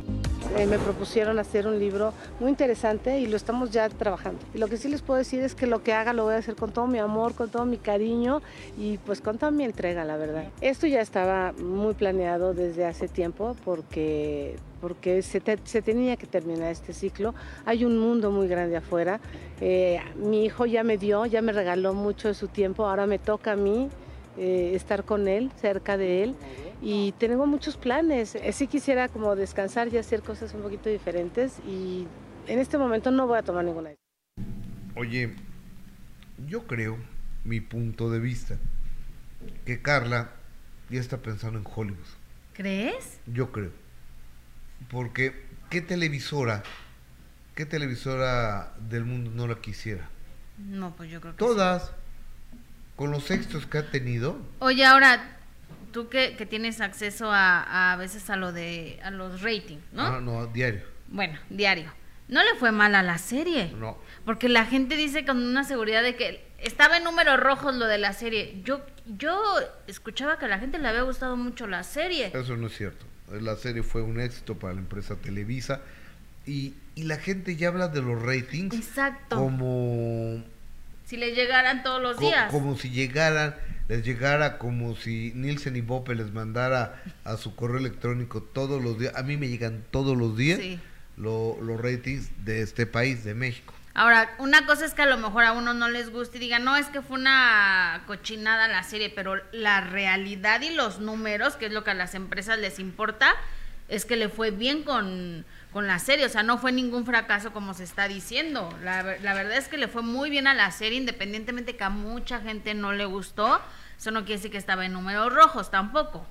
[SPEAKER 7] Eh, me propusieron hacer un libro muy interesante y lo estamos ya trabajando. Y lo que sí les puedo decir es que lo que haga lo voy a hacer con todo mi amor, con todo mi cariño y pues con toda mi entrega, la verdad. Esto ya estaba muy planeado desde hace tiempo porque porque se, tenía que terminar este ciclo. Hay un mundo muy grande afuera. Eh, mi hijo ya me dio, ya me regaló mucho de su tiempo, ahora me toca a mí eh, estar con él, cerca de él. Y tengo muchos planes. Eh, sí quisiera como descansar y hacer cosas un poquito diferentes y en este momento no voy a tomar ninguna decisión.
[SPEAKER 1] Oye, yo creo, mi punto de vista, que Carla ya está pensando en Hollywood.
[SPEAKER 2] ¿Crees?
[SPEAKER 1] Yo creo. Porque, ¿qué televisora, qué televisora del mundo no la quisiera?
[SPEAKER 2] No, pues yo creo que
[SPEAKER 1] Todas con los éxitos que ha tenido.
[SPEAKER 2] Oye, ahora, tú que, que tienes acceso a, a, veces a lo de a los ratings, ¿no?
[SPEAKER 1] No, ah, no, diario.
[SPEAKER 2] Bueno, diario. No le fue mal a la serie.
[SPEAKER 1] No.
[SPEAKER 2] Porque la gente dice con una seguridad de que estaba en números rojos lo de la serie. Yo yo escuchaba que a la gente le había gustado mucho la serie.
[SPEAKER 1] Eso no es cierto. La serie fue un éxito para la empresa Televisa y, y la gente ya habla de los ratings
[SPEAKER 2] Exacto.
[SPEAKER 1] como
[SPEAKER 2] si les llegaran todos los días.
[SPEAKER 1] Como si llegaran, les llegara como si Nielsen y Bope les mandara a su correo electrónico todos los días. A mí me llegan todos los días los ratings de este país, de México.
[SPEAKER 2] Ahora, una cosa es que a lo mejor a uno no les guste y digan, no, es que fue una cochinada la serie, pero la realidad y los números, que es lo que a las empresas les importa, es que le fue bien con, con la serie, o sea, no fue ningún fracaso como se está diciendo. La, la, verdad es que le fue muy bien a la serie, independientemente que a mucha gente no le gustó. Eso no quiere decir que estaba en números rojos tampoco.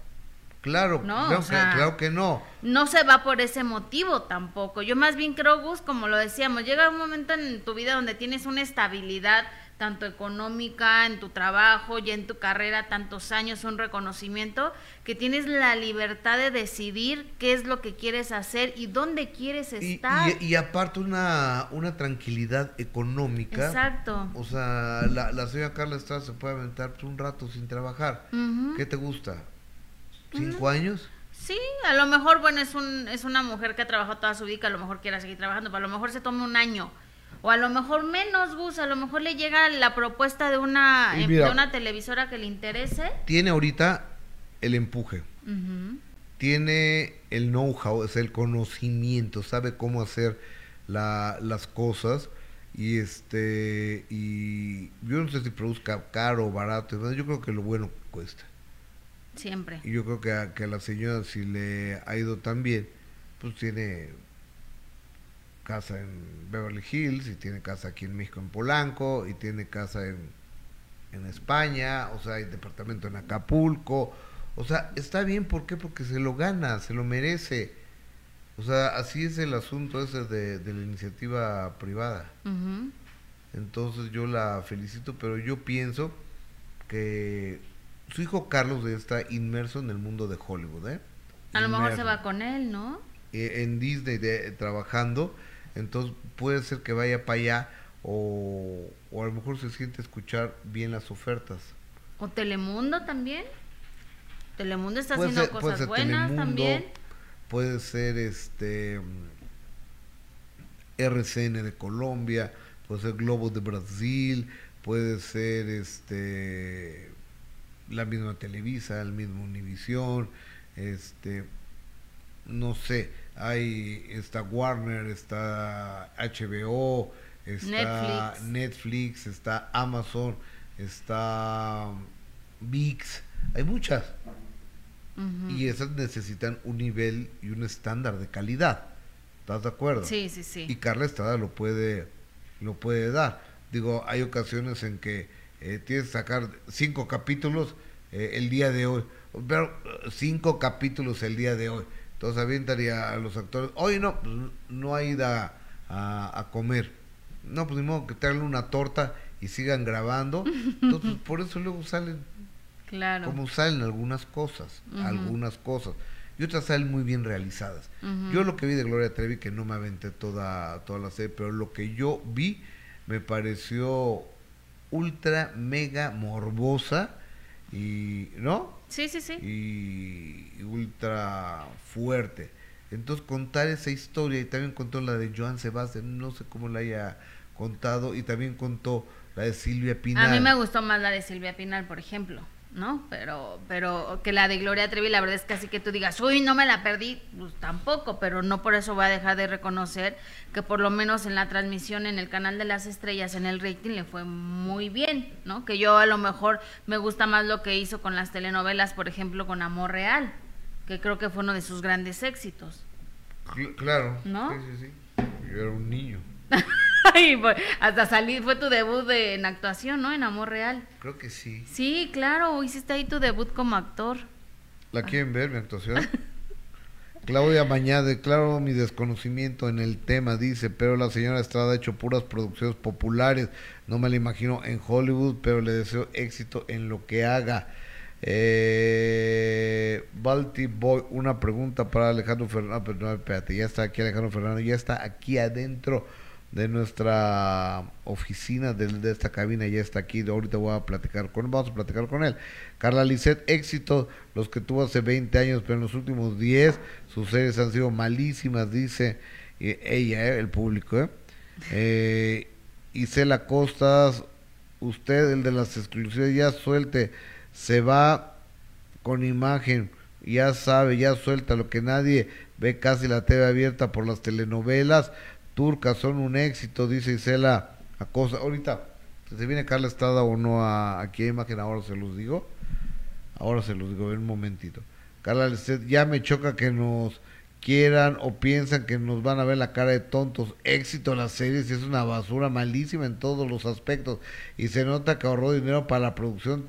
[SPEAKER 1] Claro, no, claro, que no.
[SPEAKER 2] No se va por ese motivo tampoco. Yo más bien creo, Gus, como lo decíamos, llega un momento en tu vida donde tienes una estabilidad tanto económica, en tu trabajo, y en tu carrera, tantos años, un reconocimiento, que tienes la libertad de decidir qué es lo que quieres hacer y dónde quieres estar.
[SPEAKER 1] Y, aparte una, una tranquilidad económica.
[SPEAKER 2] Exacto.
[SPEAKER 1] O sea, la, la señora Carla Estrada se puede aventar un rato sin trabajar. ¿Qué te gusta? ¿Cinco años?
[SPEAKER 2] Sí, a lo mejor, bueno, es, un, es una mujer que ha trabajado toda su vida, a lo mejor quiera seguir trabajando, pero a lo mejor se tome un año o a lo mejor menos, Gus, a lo mejor le llega la propuesta de una, em, de una televisora que le interese.
[SPEAKER 1] Tiene ahorita el empuje. Tiene el know-how, es el conocimiento, sabe cómo hacer la, las cosas y este y yo no sé si produzca caro o barato, yo creo que lo bueno cuesta.
[SPEAKER 2] Siempre.
[SPEAKER 1] Y yo creo que a, que a la señora si le ha ido tan bien, pues tiene casa en Beverly Hills y tiene casa aquí en México en Polanco y tiene casa en, en España, o sea, hay departamento en Acapulco. O sea, está bien, ¿por qué? Porque se lo gana, se lo merece. O sea, así es el asunto ese de, de la iniciativa privada. Entonces yo la felicito, pero yo pienso que su hijo Carlos está inmerso en el mundo de Hollywood, ¿eh?
[SPEAKER 2] A lo mejor se va con él, ¿no?
[SPEAKER 1] Eh, en Disney trabajando entonces puede ser que vaya para allá o, a lo mejor se siente escuchar bien las ofertas.
[SPEAKER 2] O Telemundo también. Telemundo está haciendo cosas buenas también.
[SPEAKER 1] Puede ser este RCN de Colombia, puede ser Globo de Brasil, puede ser este la misma Televisa, el mismo Univisión, este no sé, hay está Warner, está HBO, está Netflix, está Amazon, está VIX, hay muchas. Y esas necesitan un nivel y un estándar de calidad. ¿Estás de acuerdo?
[SPEAKER 2] Sí, sí, sí.
[SPEAKER 1] Y Carla Estrada lo puede, lo puede dar. Digo, hay ocasiones en que eh, tienes que sacar cinco capítulos eh, el día de hoy, pero cinco capítulos el día de hoy. Entonces avientaría a los actores, oye, no, pues, no hay ida a, a, comer. No, pues ni modo que traerle una torta y sigan grabando. Entonces, por eso luego salen
[SPEAKER 2] claro.
[SPEAKER 1] como salen algunas cosas, uh -huh. algunas cosas. Y otras salen muy bien realizadas. Uh -huh. Yo lo que vi de Gloria Trevi, que no me aventé toda, toda la serie, pero lo que yo vi me pareció ultra, mega morbosa y, ¿no?
[SPEAKER 2] Sí, sí, sí.
[SPEAKER 1] Y, y ultra fuerte. Entonces contar esa historia y también contó la de Joan Sebastián, no sé cómo la haya contado, y también contó la de Silvia Pinal.
[SPEAKER 2] A mí me gustó más la de Silvia Pinal, por ejemplo, ¿no? Pero, pero que la de Gloria Trevi, la verdad es que así que tú digas, uy, no me la perdí, pues tampoco, pero no por eso voy a dejar de reconocer que por lo menos en la transmisión en el canal de las estrellas, en el rating, le fue muy bien, ¿no? Que yo a lo mejor me gusta más lo que hizo con las telenovelas, por ejemplo, con Amor Real que creo que fue uno de sus grandes éxitos.
[SPEAKER 1] Claro.
[SPEAKER 2] ¿No?
[SPEAKER 1] Sí, sí, sí. Yo era un niño.
[SPEAKER 2] y pues, hasta salir, fue tu debut de, en actuación, ¿no? En Amor Real.
[SPEAKER 1] Creo que sí.
[SPEAKER 2] Sí, claro, hiciste ahí tu debut como actor.
[SPEAKER 1] ¿La quieren ver, mi actuación? Claudia Mañá, declaro mi desconocimiento en el tema, dice, pero la señora Estrada ha hecho puras producciones populares, no me la imagino en Hollywood, pero le deseo éxito en lo que haga. Eh, Balti Boy, una pregunta para Alejandro Fernández. Pero no, espérate, ya está aquí Alejandro Fernández, ya está aquí adentro de nuestra oficina, de, esta cabina, ya está aquí. Ahorita voy a platicar con vamos a platicar con él. Carla Lisset, éxito, los que tuvo hace 20 años, pero en los últimos 10, sus series han sido malísimas, dice ella, eh, el público. Eh. Eh, Isela Costas, usted, el de las exclusivas, ya suelte se va con imagen, ya sabe, ya suelta lo que nadie ve casi la TV abierta por las telenovelas turcas, son un éxito, dice Isela Acosta. Ahorita, ¿se viene Carla Estrada o no a, aquí a imagen? Ahora se los digo. Ahora se los digo, en un momentito. Carla, ya me choca que nos quieran o piensan que nos van a ver la cara de tontos. Éxito las series es una basura malísima en todos los aspectos y se nota que ahorró dinero para la producción.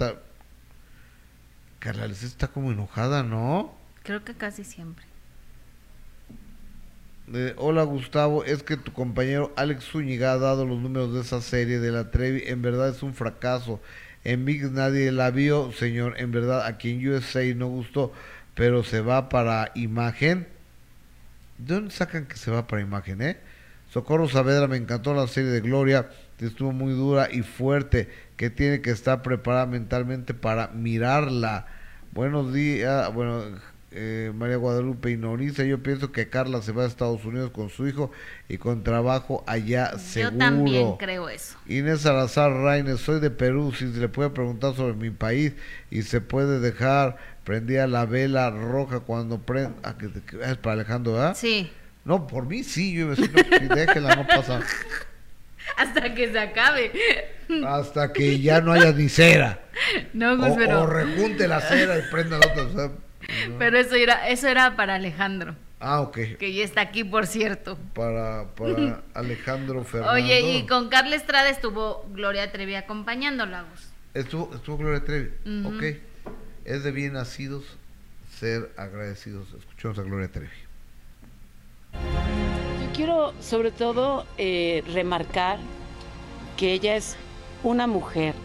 [SPEAKER 1] Carla Lisset está como enojada, ¿no?
[SPEAKER 2] Creo que casi siempre.
[SPEAKER 1] Eh, hola Gustavo, es que tu compañero Alex Zúñiga ha dado los números de esa serie de la Trevi, en verdad es un fracaso. En Mix nadie la vio, señor, en verdad aquí en USA no gustó, pero se va para imagen. ¿De dónde sacan que se va para imagen, eh? Socorro Saavedra, me encantó la serie de Gloria, estuvo muy dura y fuerte, que tiene que estar preparada mentalmente para mirarla. Buenos días, bueno, eh, María Guadalupe y Noriza, yo pienso que Carla se va a Estados Unidos con su hijo y con trabajo allá seguro.
[SPEAKER 2] Yo también creo eso.
[SPEAKER 1] Inés Salazar Raines, soy de Perú, si se le puede preguntar sobre mi país y se puede dejar prendida la vela roja cuando prende... Ah, que, que, es para Alejandro, ¿verdad?
[SPEAKER 2] Sí.
[SPEAKER 1] No, por mí sí, yo iba a decir, no, sí, déjela, no pasa.
[SPEAKER 2] Hasta que se acabe.
[SPEAKER 1] Hasta que ya no haya ni cera.
[SPEAKER 2] No, pues,
[SPEAKER 1] o,
[SPEAKER 2] pero...
[SPEAKER 1] o rejunte la cera y prenda la otra. O sea.
[SPEAKER 2] Pero eso era, eso era para Alejandro.
[SPEAKER 1] Ah, ok.
[SPEAKER 2] Que ya está aquí, por cierto.
[SPEAKER 1] Para, para Alejandro Fernando.
[SPEAKER 2] Oye, y con Carla Estrada estuvo Gloria Trevi acompañándola, Gus.
[SPEAKER 1] Estuvo, estuvo Gloria Trevi. Uh -huh. Ok. Es de bien nacidos ser agradecidos. Escuchamos a Gloria Trevi.
[SPEAKER 9] Yo quiero sobre todo eh, remarcar que ella es una mujer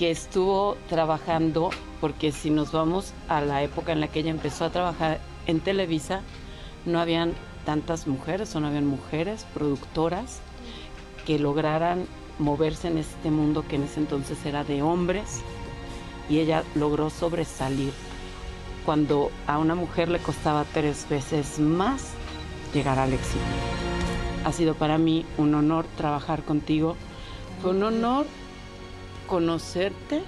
[SPEAKER 9] que estuvo trabajando, porque si nos vamos a la época en la que ella empezó a trabajar en Televisa, no habían tantas mujeres o no habían mujeres productoras que lograran moverse en este mundo que en ese entonces era de hombres y ella logró sobresalir cuando a una mujer le costaba tres veces más llegar al éxito. Ha sido para mí un honor trabajar contigo. Fue un honor conocerte,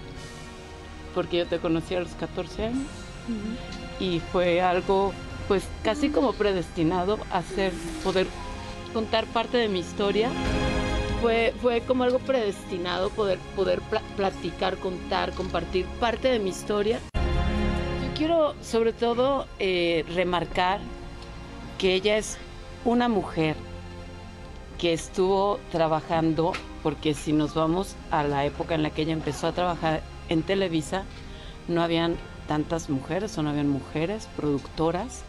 [SPEAKER 9] porque yo te conocí a los 14 años. Uh -huh. Y fue algo, pues, casi como predestinado a ser, poder contar parte de mi historia. Fue, fue como algo predestinado poder, poder pl platicar, contar, compartir parte de mi historia. Yo quiero, sobre todo, eh, remarcar que ella es una mujer que estuvo trabajando, porque si nos vamos a la época en la que ella empezó a trabajar en Televisa, no habían tantas mujeres o no habían mujeres productoras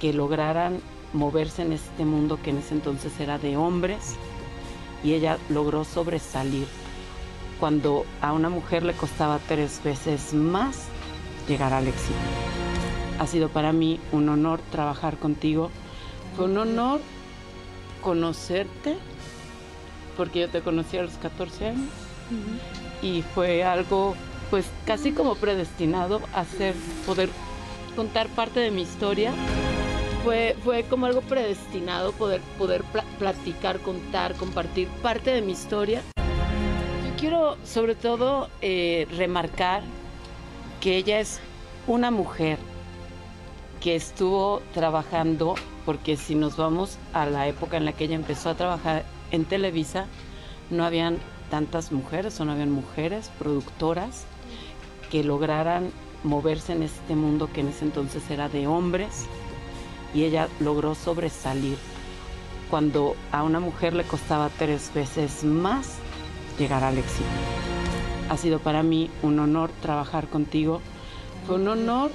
[SPEAKER 9] que lograran moverse en este mundo que en ese entonces era de hombres y ella logró sobresalir cuando a una mujer le costaba tres veces más llegar al éxito. Ha sido para mí un honor trabajar contigo. Fue un honor conocerte, porque yo te conocí a los 14 años. Y fue algo, pues, casi como predestinado a hacer, poder contar parte de mi historia. Fue, fue como algo predestinado poder, poder platicar, contar, compartir parte de mi historia. Yo quiero sobre todo eh, remarcar que ella es una mujer que estuvo trabajando, porque si nos vamos a la época en la que ella empezó a trabajar en Televisa, no habían tantas mujeres o no habían mujeres productoras que lograran moverse en este mundo que en ese entonces era de hombres y ella logró sobresalir cuando a una mujer le costaba tres veces más llegar al éxito. Ha sido para mí un honor trabajar contigo. Fue un honor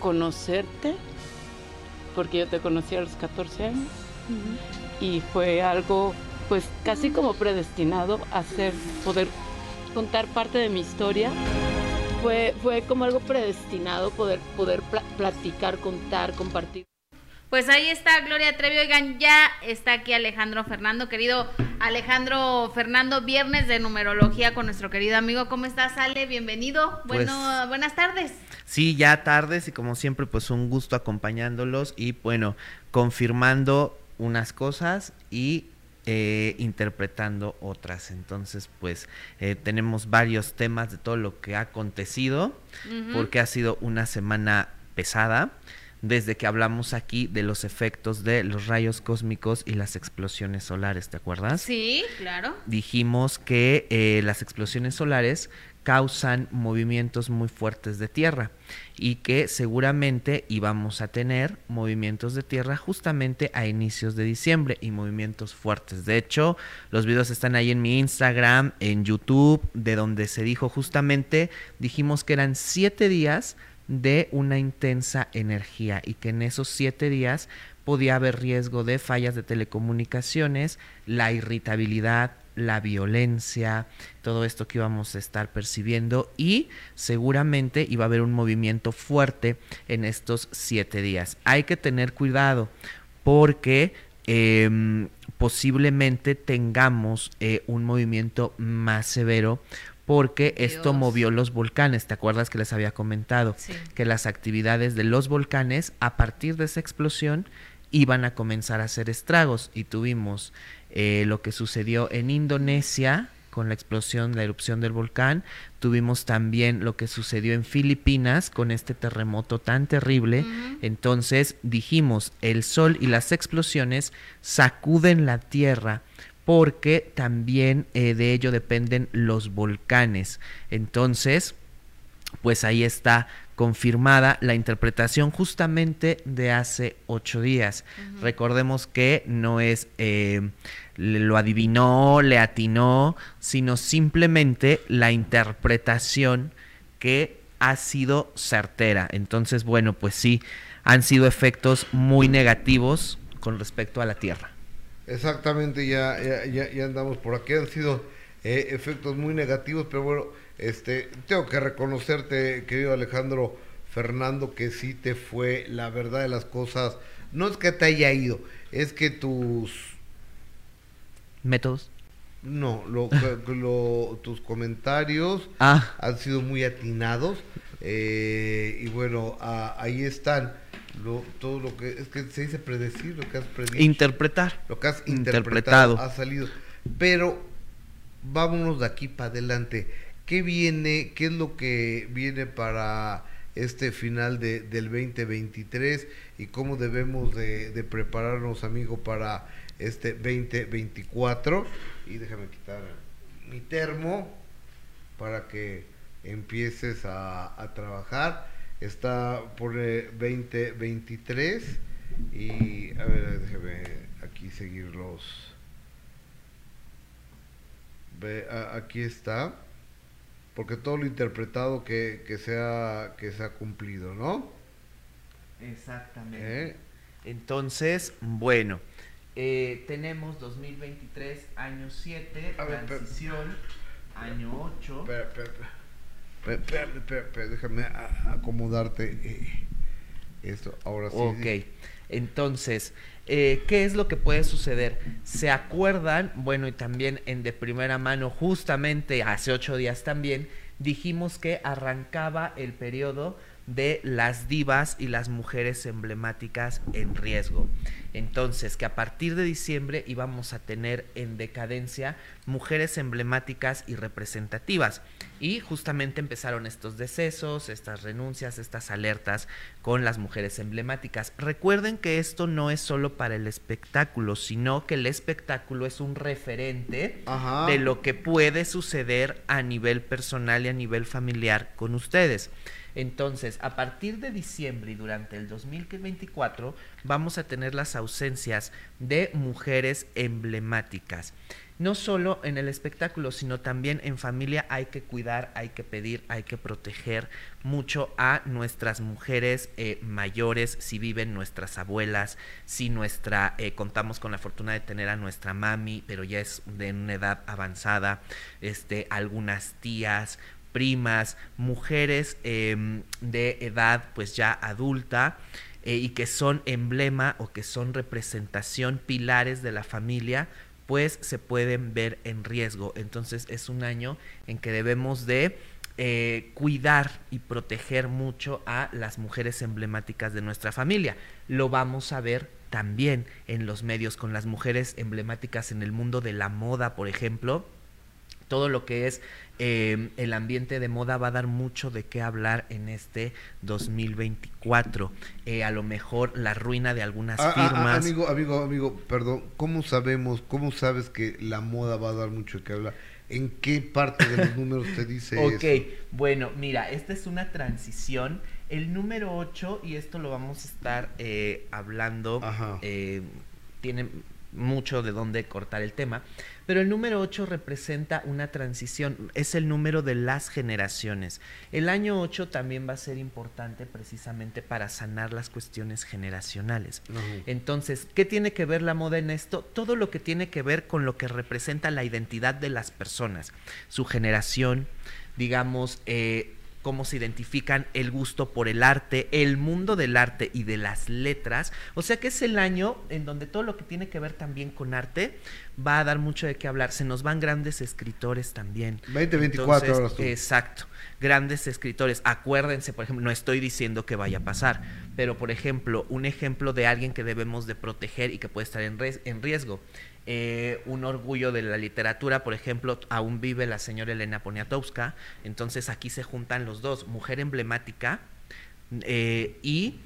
[SPEAKER 9] conocerte, porque yo te conocí a los 14 años. Y fue algo, pues, casi como predestinado a hacer, poder contar parte de mi historia. Fue, fue como algo predestinado poder, poder platicar, contar, compartir.
[SPEAKER 2] Pues ahí está Gloria Trevi. Oigan, ya está aquí Alejandro Fernando, querido Alejandro Fernando, viernes de numerología con nuestro querido amigo. ¿Cómo estás, Ale? Bienvenido. Bueno, pues buenas tardes.
[SPEAKER 10] Sí, ya tardes y como siempre, pues un gusto acompañándolos y bueno, confirmando unas cosas y eh, interpretando otras. Entonces, pues eh, tenemos varios temas de todo lo que ha acontecido, porque ha sido una semana pesada desde que hablamos aquí de los efectos de los rayos cósmicos y las explosiones solares, ¿te acuerdas?
[SPEAKER 2] Sí, claro.
[SPEAKER 10] Dijimos que eh, las explosiones solares causan movimientos muy fuertes de tierra y que seguramente íbamos a tener movimientos de tierra justamente a inicios de diciembre y movimientos fuertes. De hecho, los videos están ahí en mi Instagram, en YouTube, de donde se dijo justamente, dijimos que eran siete días de una intensa energía y que en esos siete días podía haber riesgo de fallas de telecomunicaciones, la irritabilidad, la violencia, todo esto que íbamos a estar percibiendo y seguramente iba a haber un movimiento fuerte en estos siete días. Hay que tener cuidado porque em, posiblemente tengamos eh, un movimiento más severo porque esto movió los volcanes. ¿Te acuerdas que les había comentado? Que las actividades de los volcanes a partir de esa explosión iban a comenzar a hacer estragos y tuvimos eh, lo que sucedió en Indonesia con la explosión, la erupción del volcán. Tuvimos también lo que sucedió en Filipinas con este terremoto tan terrible. Entonces dijimos, el sol y las explosiones sacuden la tierra porque también eh, de ello dependen los volcanes. Entonces, pues ahí está confirmada la interpretación justamente de hace ocho días. Recordemos que no es eh, lo adivinó, le atinó, sino simplemente la interpretación que ha sido certera. Entonces, bueno, pues sí, han sido efectos muy negativos con respecto a la Tierra.
[SPEAKER 1] Exactamente, ya, ya, ya, andamos por aquí, han sido eh, efectos muy negativos, pero bueno, este, tengo que reconocerte, querido Alejandro Fernando, que sí te fue la verdad de las cosas. No es que te haya ido, es que tus
[SPEAKER 10] métodos.
[SPEAKER 1] No, lo, tus comentarios
[SPEAKER 10] ah.
[SPEAKER 1] han sido muy atinados eh, y bueno, ahí están lo, todo lo que es que se dice predecir, lo que has predicho.
[SPEAKER 10] Interpretar.
[SPEAKER 1] Lo que has interpretado, ha salido. Pero vámonos de aquí para adelante. ¿Qué viene? ¿Qué es lo que viene para este final de, del 2023 y cómo debemos de, de prepararnos, amigo, para este 2024? Y déjame quitar mi termo para que empieces a, a trabajar está por 2023 Y a ver, déjeme aquí seguirlos. Ve, aquí está. Porque todo lo interpretado que, que, sea, que se ha cumplido, ¿no?
[SPEAKER 10] Exactamente. ¿Eh? Entonces, bueno, eh, tenemos 2023, año 7, transición, año 8.
[SPEAKER 1] déjame acomodarte eh, esto, ahora sí.
[SPEAKER 10] Ok, entonces, eh, ¿qué es lo que puede suceder? ¿Se acuerdan? Bueno, y también en de primera mano, justamente hace ocho días también, dijimos que arrancaba el periodo de las divas y las mujeres emblemáticas en riesgo. Entonces, que a partir de diciembre íbamos a tener en decadencia mujeres emblemáticas y representativas. Y justamente empezaron estos decesos, estas renuncias, estas alertas con las mujeres emblemáticas. Recuerden que esto no es solo para el espectáculo, sino que el espectáculo es un referente de lo que puede suceder a nivel personal y a nivel familiar con ustedes. Entonces, a partir de diciembre y durante el 2024 vamos a tener las ausencias de mujeres emblemáticas. No solo en el espectáculo, sino también en familia hay que cuidar, hay que pedir, hay que proteger mucho a nuestras mujeres eh, mayores, si viven nuestras abuelas, si nuestra, eh, contamos con la fortuna de tener a nuestra mami, pero ya es de una edad avanzada, este, algunas tías, primas, mujeres em, de edad pues ya adulta eh, y que son emblema o que son representación, pilares de la familia, pues se pueden ver en riesgo. Entonces es un año en que debemos de eh, cuidar y proteger mucho a las mujeres emblemáticas de nuestra familia. Lo vamos a ver también en los medios con las mujeres emblemáticas en el mundo de la moda, por ejemplo. Todo lo que es eh, el ambiente de moda va a dar mucho de qué hablar en este 2024. Eh, a lo mejor la ruina de algunas ah, ah, ah, firmas.
[SPEAKER 1] amigo, amigo, amigo, perdón, ¿cómo sabemos, cómo sabes que la moda va a dar mucho de qué hablar? ¿En qué parte de los números te dice
[SPEAKER 10] Ok, bueno, mira, esta es una transición. El número 8, y esto lo vamos a estar eh, hablando, tiene mucho de dónde cortar el tema. Pero el número 8 representa una transición, es el número de las generaciones. El año 8 también va a ser importante precisamente para sanar las cuestiones generacionales. Entonces, ¿qué tiene que ver la moda en esto? Todo lo que tiene que ver con lo que representa la identidad de las personas, su generación, digamos, eh, cómo se identifican el gusto por el arte, el mundo del arte y de las letras. O sea que es el año en donde todo lo que tiene que ver también con arte va a dar mucho de qué hablar. Se nos van grandes escritores también.
[SPEAKER 1] 2024 horas
[SPEAKER 10] Exacto, grandes escritores. Acuérdense, por ejemplo, no estoy diciendo que vaya a pasar, pero por ejemplo, un ejemplo de alguien que debemos de proteger y que puede estar en, en riesgo eh, un orgullo de la literatura, por ejemplo, aún vive la señora Elena Poniatowska, entonces aquí se juntan los dos, mujer emblemática eh, y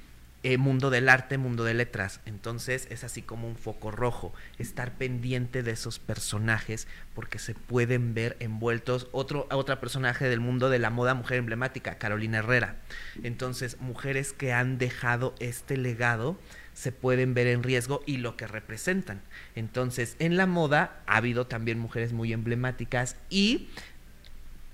[SPEAKER 10] eh, mundo del arte, mundo de letras, entonces es así como un foco rojo, estar pendiente de esos personajes porque se pueden ver envueltos, otro, otro personaje del mundo de la moda, mujer emblemática, Carolina Herrera, entonces mujeres que han dejado este legado, se pueden ver en riesgo y lo que representan. Entonces, en la moda ha habido también mujeres muy emblemáticas y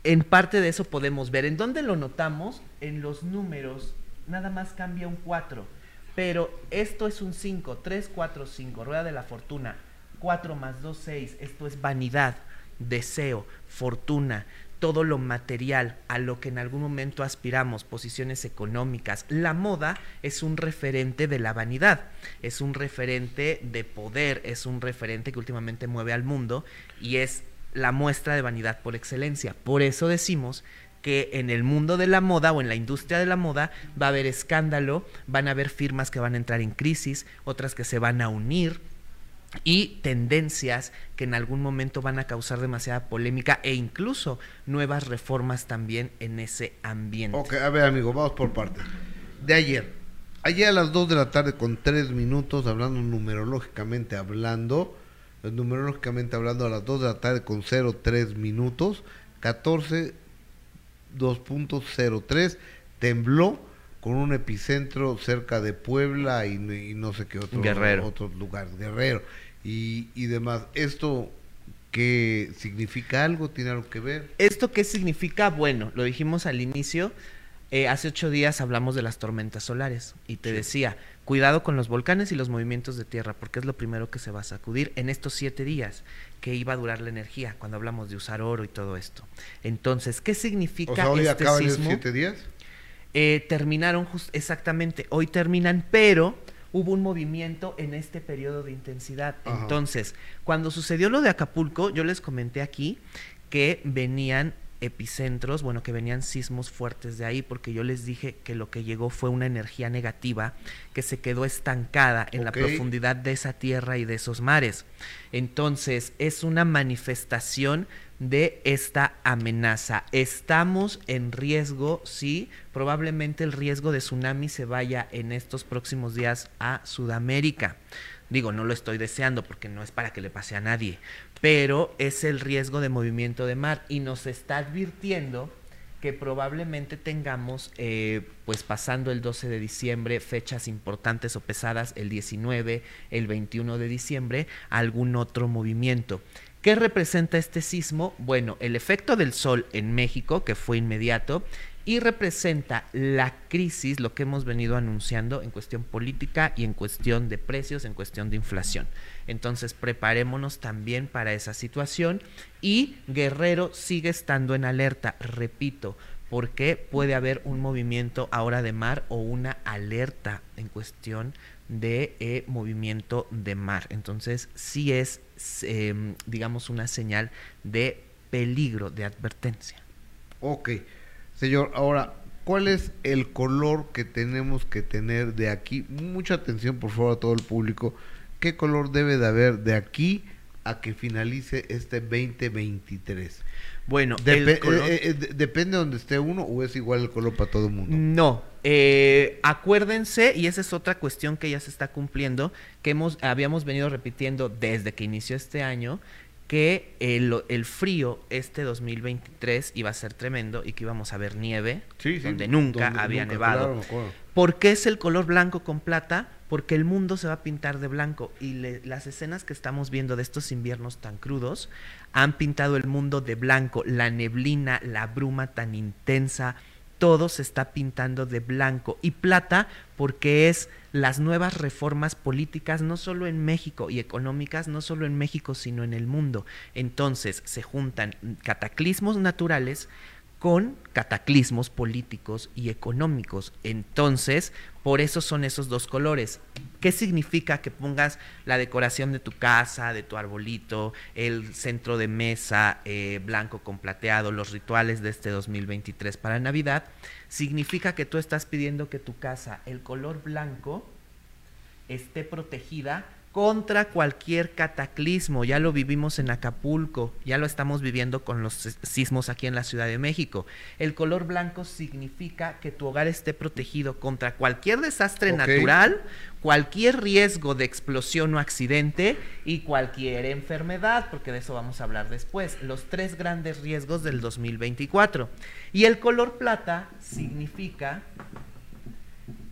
[SPEAKER 10] en parte de eso podemos ver. ¿En dónde lo notamos? En los números, nada más cambia un 4. Pero esto es un 5, 3, 4, 5, rueda de la fortuna, 4 más 2, 6, esto es vanidad, deseo, fortuna, todo lo material a lo que en algún momento aspiramos, posiciones económicas. La moda es un referente de la vanidad, es un referente de poder, es un referente que últimamente mueve al mundo y es la muestra de vanidad por excelencia. Por eso decimos que en el mundo de la moda o en la industria de la moda va a haber escándalo, van a haber firmas que van a entrar en crisis, otras que se van a unir, y tendencias que en algún momento van a causar demasiada polémica e incluso nuevas reformas también en ese ambiente.
[SPEAKER 1] Ok, a ver amigo, vamos por partes. De ayer, ayer a las 2 de la tarde con 3 minutos, hablando numerológicamente hablando, numerológicamente hablando a las 2 de la tarde con 03 minutos, 14 2.03 tembló con un epicentro cerca de Puebla y, no sé qué otro,
[SPEAKER 10] Guerrero.
[SPEAKER 1] otro lugar, Guerrero y, y demás. ¿Esto qué significa algo? ¿Tiene algo que ver?
[SPEAKER 10] ¿Esto qué significa? Bueno, lo dijimos al inicio, eh, hace ocho días hablamos de las tormentas solares y te decía, cuidado con los volcanes y los movimientos de tierra, porque es lo primero que se va a sacudir en estos siete días que iba a durar la energía, cuando hablamos de usar oro y todo esto. Entonces, ¿qué significa
[SPEAKER 1] o sea, hoy
[SPEAKER 10] este
[SPEAKER 1] acaban
[SPEAKER 10] sismo?
[SPEAKER 1] siete días?
[SPEAKER 10] Eh, terminaron just exactamente, hoy terminan, pero hubo un movimiento en este periodo de intensidad.
[SPEAKER 1] Ajá.
[SPEAKER 10] Entonces, cuando sucedió lo de Acapulco, yo les comenté aquí que venían epicentros, bueno, que venían sismos fuertes de ahí, porque yo les dije que lo que llegó fue una energía negativa que se quedó estancada en la profundidad de esa tierra y de esos mares. Entonces, es una manifestación de esta amenaza. Estamos en riesgo, sí, probablemente el riesgo de tsunami se vaya en estos próximos días a Sudamérica. Digo, no lo estoy deseando porque no es para que le pase a nadie, pero es el riesgo de movimiento de mar y nos está advirtiendo que probablemente tengamos, eh, pues pasando el 12 de diciembre, fechas importantes o pesadas, el 19, el 21 de diciembre, algún otro movimiento. ¿Qué representa este sismo? Bueno, el efecto del sol en México, que fue inmediato, y representa la crisis, lo que hemos venido anunciando en cuestión política y en cuestión de precios, en cuestión de inflación. Entonces, preparémonos también para esa situación y Guerrero sigue estando en alerta, repito, porque puede haber un movimiento ahora de mar o una alerta en cuestión de eh, movimiento de mar. Entonces, sí es, eh, digamos, una señal de peligro, de advertencia.
[SPEAKER 1] Ok. Señor, ahora, ¿cuál es el color que tenemos que tener de aquí? Mucha atención, por favor, a todo el público. ¿Qué color debe de haber de aquí a que finalice este 2023?
[SPEAKER 10] Bueno, el color-
[SPEAKER 1] eh, eh, de- ¿Depende de donde esté uno o es igual el color para todo el mundo?
[SPEAKER 10] No, eh, acuérdense, y esa es otra cuestión que ya se está cumpliendo, que hemos, habíamos venido repitiendo desde que inició este año, que el, el frío este 2023 iba a ser tremendo y que íbamos a ver nieve,
[SPEAKER 1] Sí, sí,
[SPEAKER 10] donde nunca
[SPEAKER 1] donde
[SPEAKER 10] había
[SPEAKER 1] nunca,
[SPEAKER 10] nevado.
[SPEAKER 1] claro.
[SPEAKER 10] ¿Por qué es el color blanco con plata? Porque el mundo se va a pintar de blanco y le- las escenas que estamos viendo de estos inviernos tan crudos han pintado el mundo de blanco, la neblina, la bruma tan intensa, todo se está pintando de blanco y plata porque es las nuevas reformas políticas no solo en México y económicas no solo en México sino en el mundo. Entonces se juntan cataclismos naturales con cataclismos políticos y económicos. Entonces, por eso son esos dos colores. ¿Qué significa que pongas la decoración de tu casa, de tu arbolito, el centro de mesa eh, blanco con plateado, los rituales de este 2023 para Navidad? Significa que tú estás pidiendo que tu casa, el color blanco, esté protegida contra cualquier cataclismo. Ya lo vivimos en Acapulco, ya lo estamos viviendo con los sis- sismos aquí en la Ciudad de México. El color blanco significa que tu hogar esté protegido contra cualquier desastre natural, cualquier riesgo de explosión o accidente y cualquier enfermedad, porque de eso vamos a hablar después. Los tres grandes riesgos del 2024. Y el color plata significa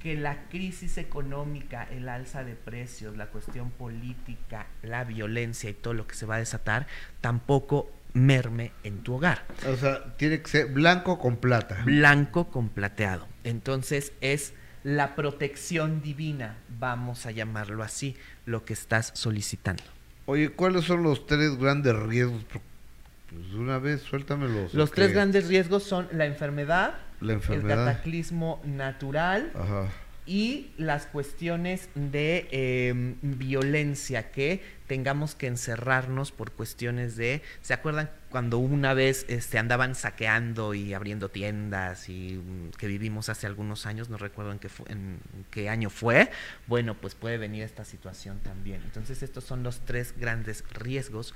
[SPEAKER 10] que la crisis económica, el alza de precios, la cuestión política, la violencia y todo lo que se va a desatar, tampoco merme en tu hogar.
[SPEAKER 1] O sea, tiene que ser blanco con plata.
[SPEAKER 10] Blanco con plateado. Entonces es la protección divina, vamos a llamarlo así, lo que estás solicitando.
[SPEAKER 1] Oye, ¿cuáles son los tres grandes riesgos? Pues de una vez, suéltamelos.
[SPEAKER 10] Los tres grandes riesgos son la enfermedad,
[SPEAKER 1] La
[SPEAKER 10] el
[SPEAKER 1] enfermedad.
[SPEAKER 10] Cataclismo natural
[SPEAKER 1] Ajá.
[SPEAKER 10] y las cuestiones de eh, violencia que tengamos que encerrarnos por cuestiones de ¿se acuerdan cuando una vez este andaban saqueando y abriendo tiendas y mm, que vivimos hace algunos años no recuerdo en qué fu- en qué año fue bueno pues puede venir esta situación también entonces estos son los tres grandes riesgos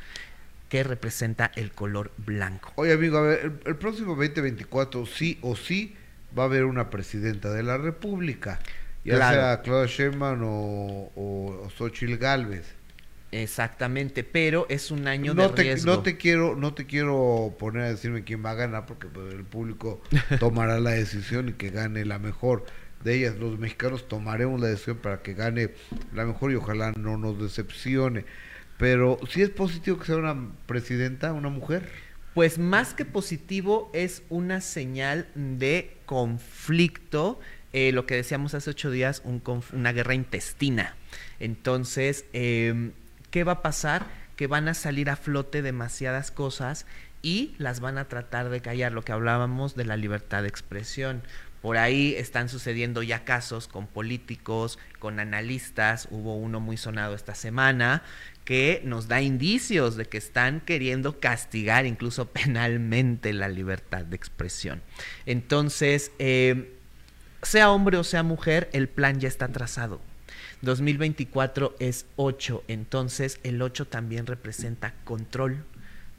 [SPEAKER 10] que representa el color blanco
[SPEAKER 1] Oye, amigo, a ver, el, el próximo 2024 sí o sí va a haber una presidenta de la República. Ya
[SPEAKER 10] Claro.
[SPEAKER 1] sea Claudia Sheinbaum o, o, o Xochitl Gálvez.
[SPEAKER 10] exactamente pero es un año
[SPEAKER 1] No
[SPEAKER 10] de
[SPEAKER 1] te,
[SPEAKER 10] riesgo
[SPEAKER 1] no te quiero no te quiero poner a decirme quién va a ganar porque pues, el público tomará la decisión y que gane la mejor. de ellas. Los mexicanos tomaremos la decisión para que gane la mejor y ojalá no nos decepcione. Pero si es positivo que sea una presidenta, una mujer.
[SPEAKER 10] Pues más que positivo es una señal de conflicto, eh, lo que decíamos hace ocho días, una guerra intestina. Entonces, em, ¿qué va a pasar? Que van a salir a flote demasiadas cosas y las van a tratar de callar, lo que hablábamos de la libertad de expresión. Por ahí están sucediendo ya casos con políticos, con analistas, hubo uno muy sonado esta semana, que nos da indicios de que están queriendo castigar incluso penalmente la libertad de expresión. Entonces, eh, sea hombre o sea mujer, el plan ya está trazado. 2024 es 8, entonces el 8 también representa control,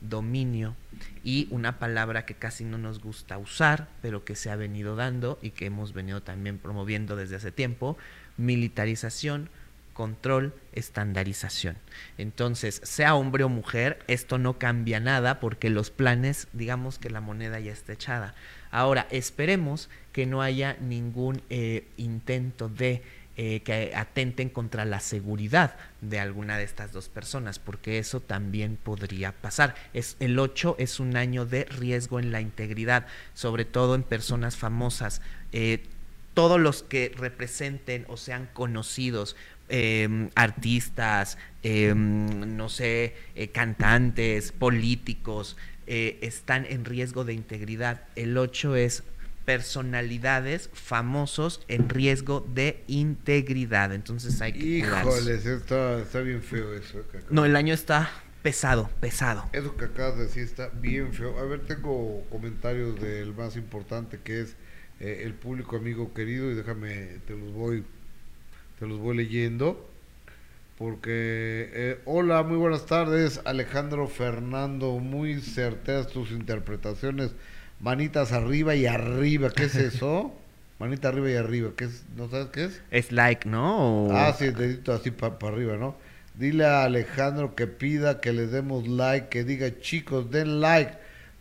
[SPEAKER 10] dominio y una palabra que casi no nos gusta usar, pero que se ha venido dando y que hemos venido también promoviendo desde hace tiempo, militarización, control, estandarización. Entonces, sea hombre o mujer, esto no cambia nada porque los planes, digamos que la moneda ya está echada. Ahora, esperemos que no haya ningún eh, intento de eh, que atenten contra la seguridad de alguna de estas dos personas, porque eso también podría pasar. Es, el 8 es un año de riesgo en la integridad, sobre todo en personas famosas. Eh, todos los que representen o sean conocidos Em, artistas, em, no sé, eh, cantantes, políticos, eh, están en riesgo de integridad. El 8 es personalidades famosos en riesgo de integridad. Entonces hay que
[SPEAKER 1] Híjoles, está, está, bien feo eso.
[SPEAKER 10] no, el año está pesado, pesado.
[SPEAKER 1] Eso que acabas de decir está bien feo. A ver, tengo comentarios del más importante que es eh, el público amigo querido y déjame, te los voy te los voy leyendo. Porque, eh, hola, muy buenas tardes, Alejandro Fernando, muy certeras tus interpretaciones, manitas arriba y arriba, ¿qué es eso? Manita arriba y arriba, ¿qué es? ¿No sabes qué es?
[SPEAKER 10] Es like, ¿no?
[SPEAKER 1] Ah, sí, dedito así para arriba, ¿no? Dile a Alejandro que pida que le demos like, que diga chicos, den like,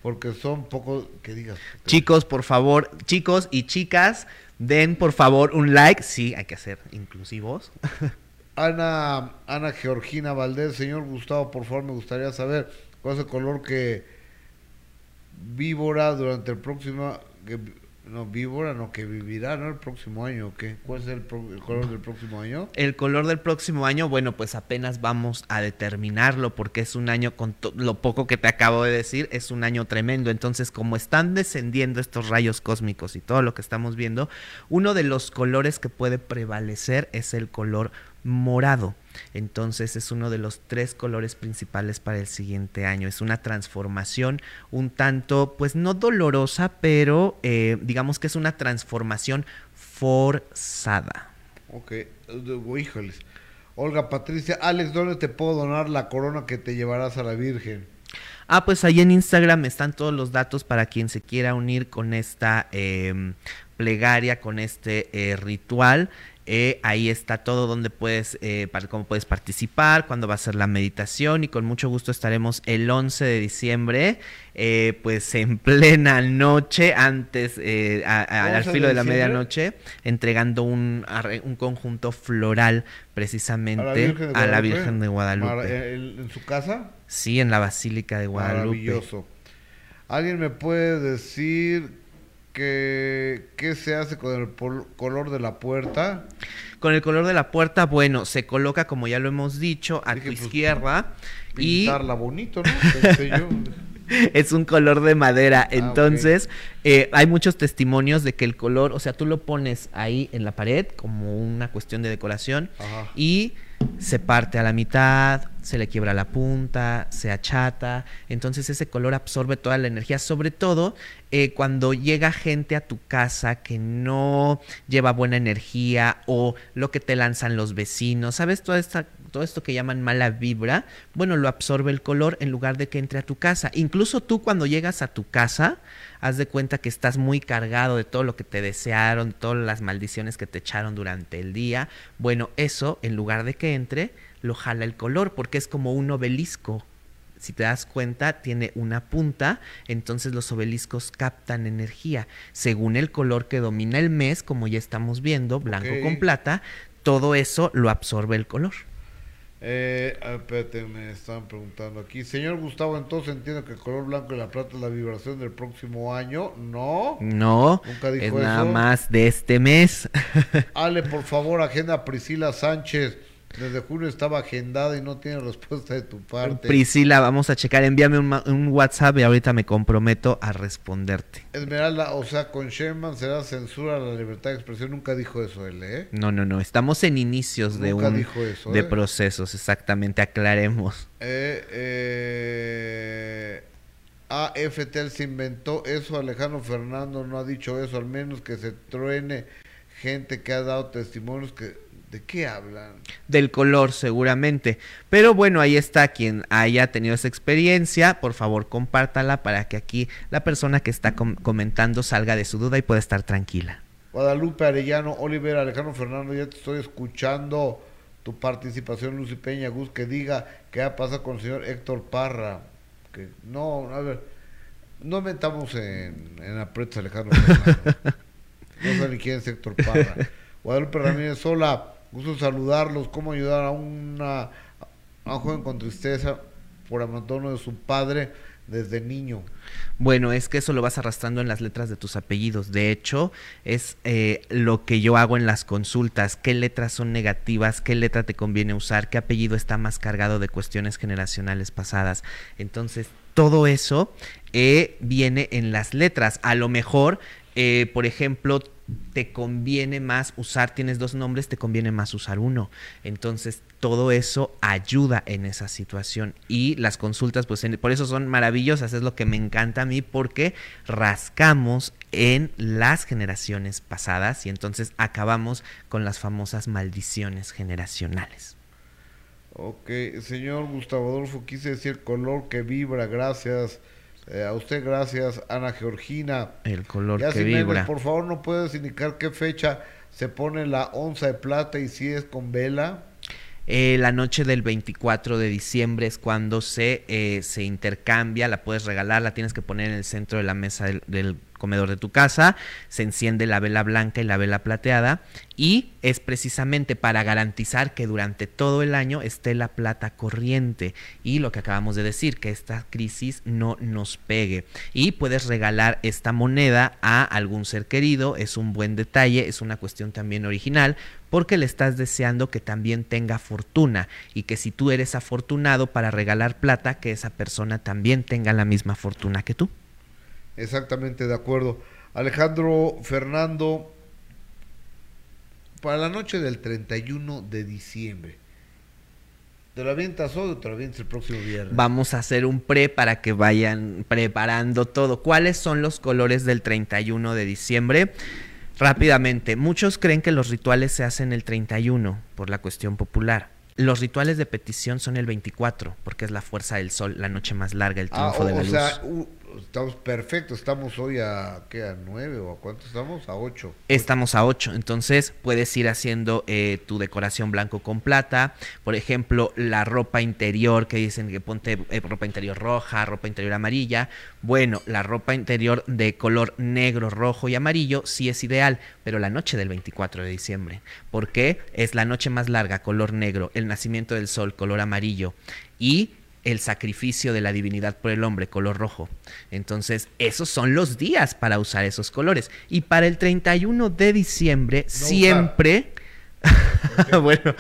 [SPEAKER 1] porque son pocos, que digas.
[SPEAKER 10] Chicos, por favor, chicos y chicas, Den por favor un like. Sí, hay que ser inclusivos.
[SPEAKER 1] Ana, Ana Georgina Valdés, señor Gustavo, por favor, me gustaría saber cuál es el color que víbora durante el próximo no, víbora, no, que vivirá, ¿no? El próximo año, ¿qué? ¿Cuál es el, color del próximo año?
[SPEAKER 10] El color del próximo año, bueno, pues apenas vamos a determinarlo porque es un año con lo poco que te acabo de decir, es un año tremendo. Entonces, como están descendiendo estos rayos cósmicos y todo lo que estamos viendo, uno de los colores que puede prevalecer es el color morado. Entonces es uno de los tres colores principales para el siguiente año. Es una transformación un tanto, pues no dolorosa, pero eh, digamos que es una transformación forzada.
[SPEAKER 1] Ok, híjoles. Olga Patricia, Alex, ¿dónde te puedo donar la corona que te llevarás a la Virgen?
[SPEAKER 10] Ah, pues ahí en Instagram están todos los datos para quien se quiera unir con esta em, plegaria, con este eh, ritual. Eh, ahí está todo donde puedes, eh, cómo puedes participar, cuándo va a ser la meditación y con mucho gusto estaremos el 11 de diciembre, eh, pues en plena noche, antes, al filo de, la medianoche, entregando un, un, conjunto floral precisamente a la Virgen de Guadalupe.
[SPEAKER 1] ¿En su casa?
[SPEAKER 10] Sí, en la Basílica de Guadalupe.
[SPEAKER 1] Maravilloso. ¿Alguien me puede decir ¿Qué, se hace con el color de la puerta?
[SPEAKER 10] Con el color de la puerta, bueno, se coloca, como ya lo hemos dicho, a tu pues, izquierda.
[SPEAKER 1] Pintarla y... bonito, ¿no?
[SPEAKER 10] es un color de madera. Ah, Entonces, eh, hay muchos testimonios de que el color, o sea, tú lo pones ahí en la pared como una cuestión de decoración y se parte a la mitad, se le quiebra la punta, se achata, entonces ese color absorbe toda la energía, sobre todo eh, cuando llega gente a tu casa que no lleva buena energía o lo que te lanzan los vecinos, ¿sabes? Todo esto que llaman mala vibra, bueno, lo absorbe el color en lugar de que entre a tu casa. Incluso tú cuando llegas a tu casa, haz de cuenta que estás muy cargado de todo lo que te desearon, todas las maldiciones que te echaron durante el día. Bueno, eso, en lugar de que entre, lo jala el color, porque es como un obelisco si te das cuenta, tiene una punta, entonces los obeliscos captan energía. Según el color que domina el mes, como ya estamos viendo, blanco con plata, todo eso lo absorbe el color.
[SPEAKER 1] Eh, espérate, me estaban preguntando aquí. Señor Gustavo, entonces entiendo que el color blanco y la plata es la vibración del próximo año. No.
[SPEAKER 10] No. Nunca dijo es nada más de este mes.
[SPEAKER 1] Ale, por favor, agenda Priscila Sánchez. Desde julio estaba agendada y no tiene respuesta de tu parte.
[SPEAKER 10] Priscila, vamos a checar. Envíame un, WhatsApp y ahorita me comprometo a responderte.
[SPEAKER 1] Esmeralda, o sea, con Sherman será censura a la libertad de expresión. Nunca dijo eso él, ¿eh?
[SPEAKER 10] No, no, no. Estamos en inicios de un dijo eso, de ¿eh? procesos, exactamente. Aclaremos.
[SPEAKER 1] Eh, eh, AFTL se inventó eso. Alejandro Fernando no ha dicho eso. Al menos que se truene gente que ha dado testimonios que ¿De qué hablan?
[SPEAKER 10] Del color, seguramente. Pero bueno, ahí está quien haya tenido esa experiencia. Por favor, compártala para que aquí la persona que está comentando salga de su duda y pueda estar tranquila.
[SPEAKER 1] Guadalupe Arellano, Oliver Alejandro Fernando, ya te estoy escuchando tu participación, Lucy Peña Gus, que diga qué ha pasado con el señor Héctor Parra. Que no, a ver, no metamos en, en aprietos Alejandro Fernando. no sé ni quién es Héctor Parra. Guadalupe Ramírez, hola. Gusto saludarlos. ¿Cómo ayudar a, una, un joven con tristeza por abandono de su padre desde niño?
[SPEAKER 10] Bueno, es que eso lo vas arrastrando en las letras de tus apellidos. De hecho, es eh, lo que yo hago en las consultas. ¿Qué letras son negativas? ¿Qué letra te conviene usar? ¿Qué apellido está más cargado de cuestiones generacionales pasadas? Entonces, todo eso eh, viene en las letras. A lo mejor, eh, por ejemplo, te conviene más usar, tienes dos nombres, te conviene más usar uno. Entonces, todo eso ayuda en esa situación. Y las consultas, pues por eso son maravillosas, es lo que me encanta a mí, porque rascamos en las generaciones pasadas y entonces acabamos con las famosas maldiciones generacionales.
[SPEAKER 1] Ok, señor Gustavo Adolfo, quise decir color que vibra, gracias. Eh, a usted gracias, Ana Georgina.
[SPEAKER 10] El color que vibra.
[SPEAKER 1] por favor, ¿no puedes indicar qué fecha se pone la onza de plata y si es con vela?
[SPEAKER 10] Eh, la noche del 24 de diciembre es cuando se, eh, se intercambia, la puedes regalar, la tienes que poner en el centro de la mesa del comedor de tu casa, se enciende la vela blanca y la vela plateada y es precisamente para garantizar que durante todo el año esté la plata corriente y lo que acabamos de decir, que esta crisis no nos pegue. Y puedes regalar esta moneda a algún ser querido, es un buen detalle, es una cuestión también original, porque le estás deseando que también tenga fortuna y que si tú eres afortunado para regalar plata, que esa persona también tenga la misma fortuna que tú.
[SPEAKER 1] Exactamente, de acuerdo. Alejandro Fernando, para la noche del 31 de diciembre, ¿te lo avientas hoy o te lo avientas el próximo viernes?
[SPEAKER 10] Vamos a hacer un pre para que vayan preparando todo. ¿Cuáles son los colores del 31 de diciembre? Rápidamente, muchos creen que los rituales se hacen el 31 por la cuestión popular. Los rituales de petición son el 24, porque es la fuerza del sol, la noche más larga, el triunfo ah, de la luz. Sea,
[SPEAKER 1] estamos perfectos, estamos hoy a, ¿qué? ¿A nueve o a cuánto estamos? A ocho.
[SPEAKER 10] Estamos a ocho, entonces puedes ir haciendo eh, tu decoración blanco con plata, por ejemplo, la ropa interior que dicen que ponte eh, ropa interior roja, ropa interior amarilla, bueno, la ropa interior de color negro, rojo y amarillo sí es ideal, pero la noche del 24 de diciembre, porque es la noche más larga, color negro, el nacimiento del sol, color amarillo, y el sacrificio de la divinidad por el hombre, color rojo. Entonces, esos son los días para usar esos colores. Y para el 31 de diciembre, siempre... bueno,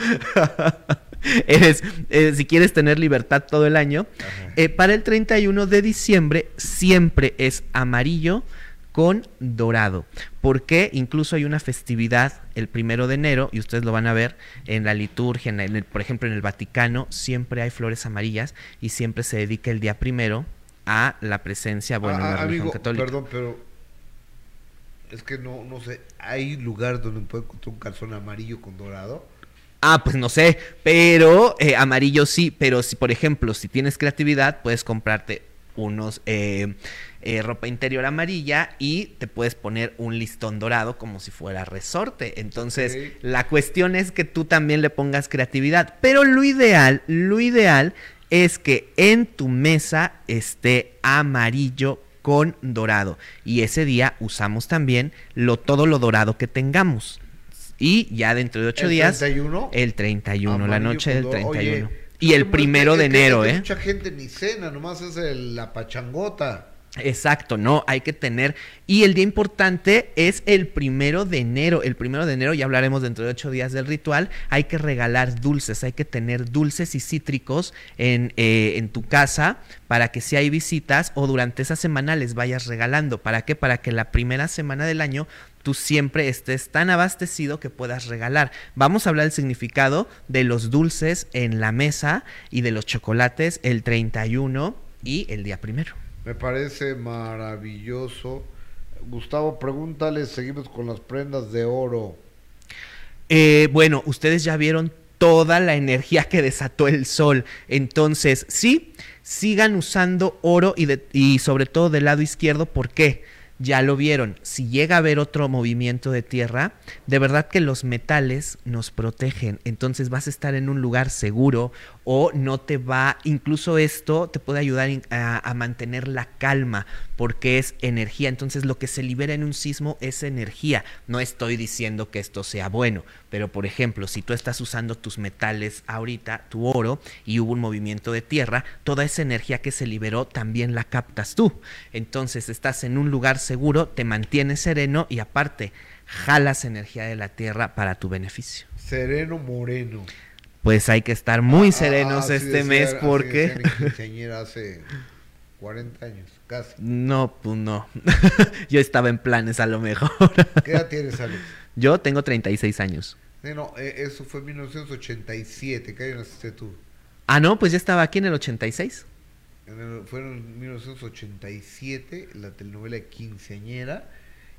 [SPEAKER 10] eres, eh, si quieres tener libertad todo el año, eh, para el 31 de diciembre siempre es amarillo, con dorado. Porque incluso hay una festividad el primero de enero, y ustedes lo van a ver en la liturgia, en por ejemplo en el Vaticano, siempre hay flores amarillas y siempre se dedica el día primero a la presencia, bueno, en la ah, religión católica.
[SPEAKER 1] Perdón, pero es que no, no sé, ¿hay lugar donde puede encontrar un calzón amarillo con dorado?
[SPEAKER 10] Ah, pues no sé, pero eh, amarillo sí, pero si por ejemplo, si tienes creatividad, puedes comprarte unos eh, eh, ropa interior amarilla y te puedes poner un listón dorado como si fuera resorte. Entonces, la cuestión es que tú también le pongas creatividad, pero lo ideal, lo ideal es que en tu mesa esté amarillo con dorado. Y ese día usamos también lo, todo lo dorado que tengamos. Y ya dentro de ocho días.
[SPEAKER 1] ¿El 31?
[SPEAKER 10] El 31, la noche del 31. y el primero de enero, ¿eh?
[SPEAKER 1] Mucha gente ni cena, nomás es la pachangota.
[SPEAKER 10] Exacto, no, hay que tener. Y el día importante es el primero de enero. El primero de enero, ya hablaremos dentro de ocho días del ritual. Hay que regalar dulces, hay que tener dulces y cítricos en, eh, en tu casa para que si hay visitas o durante esa semana les vayas regalando. ¿Para qué? Para que la primera semana del año tú siempre estés tan abastecido que puedas regalar. Vamos a hablar del significado de los dulces en la mesa y de los chocolates el 31 y el día primero.
[SPEAKER 1] Me parece maravilloso. Gustavo, pregúntale, seguimos con las prendas de oro.
[SPEAKER 10] Eh, bueno, ustedes ya vieron toda la energía que desató el sol. Entonces, sí, sigan usando oro y, y sobre todo del lado izquierdo. ¿Por qué? ya lo vieron, si llega a haber otro movimiento de tierra, de verdad que los metales nos protegen, entonces vas a estar en un lugar seguro o no te va, incluso esto te puede ayudar a, mantener la calma porque es energía, entonces lo que se libera en un sismo es energía, no estoy diciendo que esto sea bueno, pero por ejemplo, si tú estás usando tus metales ahorita, tu oro, y hubo un movimiento de tierra, toda esa energía que se liberó también la captas tú, entonces estás en un lugar seguro, te mantienes sereno y aparte jalas energía de la tierra para tu beneficio.
[SPEAKER 1] Sereno moreno.
[SPEAKER 10] Pues hay que estar muy ah, serenos este mes porque...
[SPEAKER 1] hace 40 años, casi.
[SPEAKER 10] No, pues no. Yo estaba en planes a lo mejor.
[SPEAKER 1] ¿Qué edad tienes, Alex?
[SPEAKER 10] Yo tengo 36 años.
[SPEAKER 1] no, eh, eso fue en 1987. ¿Qué año naciste tú?
[SPEAKER 10] Ah, no, pues ya estaba aquí en el 86
[SPEAKER 1] fue en 1987, la telenovela Quinceañera,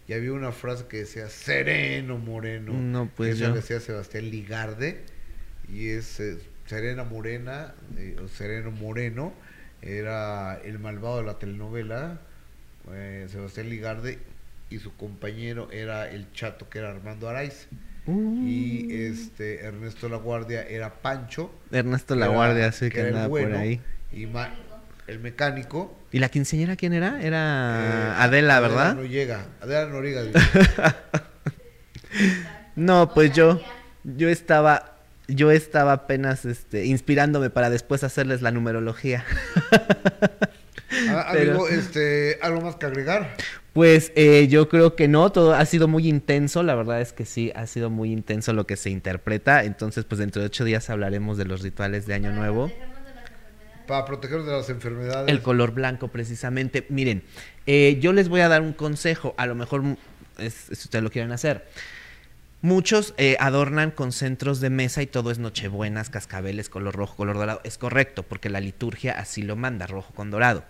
[SPEAKER 1] y había una frase que decía Sereno Moreno.
[SPEAKER 10] No, pues
[SPEAKER 1] Esa decía Sebastián Ligarde, y es eh, Serena Morena, eh, o Sereno Moreno, era el malvado de la telenovela, eh, Sebastián Ligarde, y su compañero era el chato que era Armando Araiz. Y uh. este Ernesto La Guardia era Pancho.
[SPEAKER 10] Ernesto La Guardia, sí, que, andaba por ahí.
[SPEAKER 1] Y el mecánico.
[SPEAKER 10] ¿Y la quinceñera quién era? Era eh, Adela, ¿verdad?
[SPEAKER 1] Adela no llega, Adela Noriega.
[SPEAKER 10] no, pues yo, yo estaba, yo estaba apenas este, inspirándome para después hacerles la numerología.
[SPEAKER 1] Ah, amigo, este, ¿algo más que agregar?
[SPEAKER 10] Pues eh, yo creo que no, todo ha sido muy intenso, la verdad es que sí, ha sido muy intenso lo que se interpreta, entonces pues dentro de ocho días hablaremos de los rituales de Año Nuevo.
[SPEAKER 1] Para protegernos de las enfermedades.
[SPEAKER 10] El color blanco, precisamente. Miren, eh, yo les voy a dar un consejo, a lo mejor si ustedes lo quieren hacer. Muchos eh, adornan con centros de mesa y todo es nochebuenas, cascabeles, color rojo, color dorado. Es correcto, porque la liturgia así lo manda, rojo con dorado.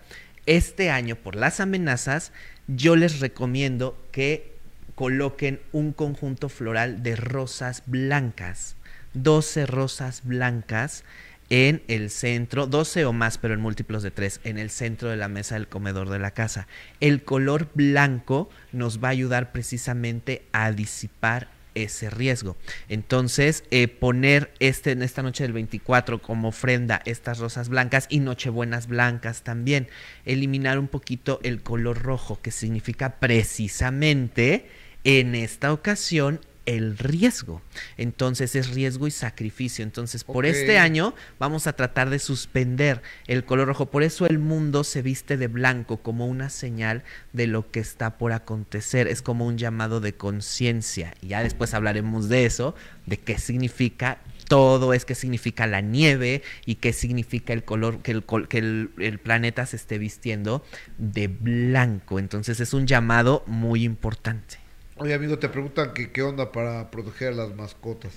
[SPEAKER 10] Este año, por las amenazas, yo les recomiendo que coloquen un conjunto floral de rosas blancas. 12 rosas blancas en el centro, 12 o más, pero en múltiplos de 3, en el centro de la mesa del comedor de la casa. El color blanco nos va a ayudar precisamente a disipar ese riesgo. Entonces, eh, poner este en esta noche del 24 como ofrenda estas rosas blancas y nochebuenas blancas también. Eliminar un poquito el color rojo, que significa precisamente en esta ocasión el riesgo. Entonces es riesgo y sacrificio. Entonces por este año vamos a tratar de suspender el color rojo. Por eso el mundo se viste de blanco como una señal de lo que está por acontecer. Es como un llamado de conciencia. Y ya después hablaremos de eso, de qué significa todo es qué significa la nieve y qué significa el color, que, el, que el, planeta se esté vistiendo de blanco. Entonces es un llamado muy importante.
[SPEAKER 1] Oye, amigo, te preguntan que qué onda para proteger a las mascotas.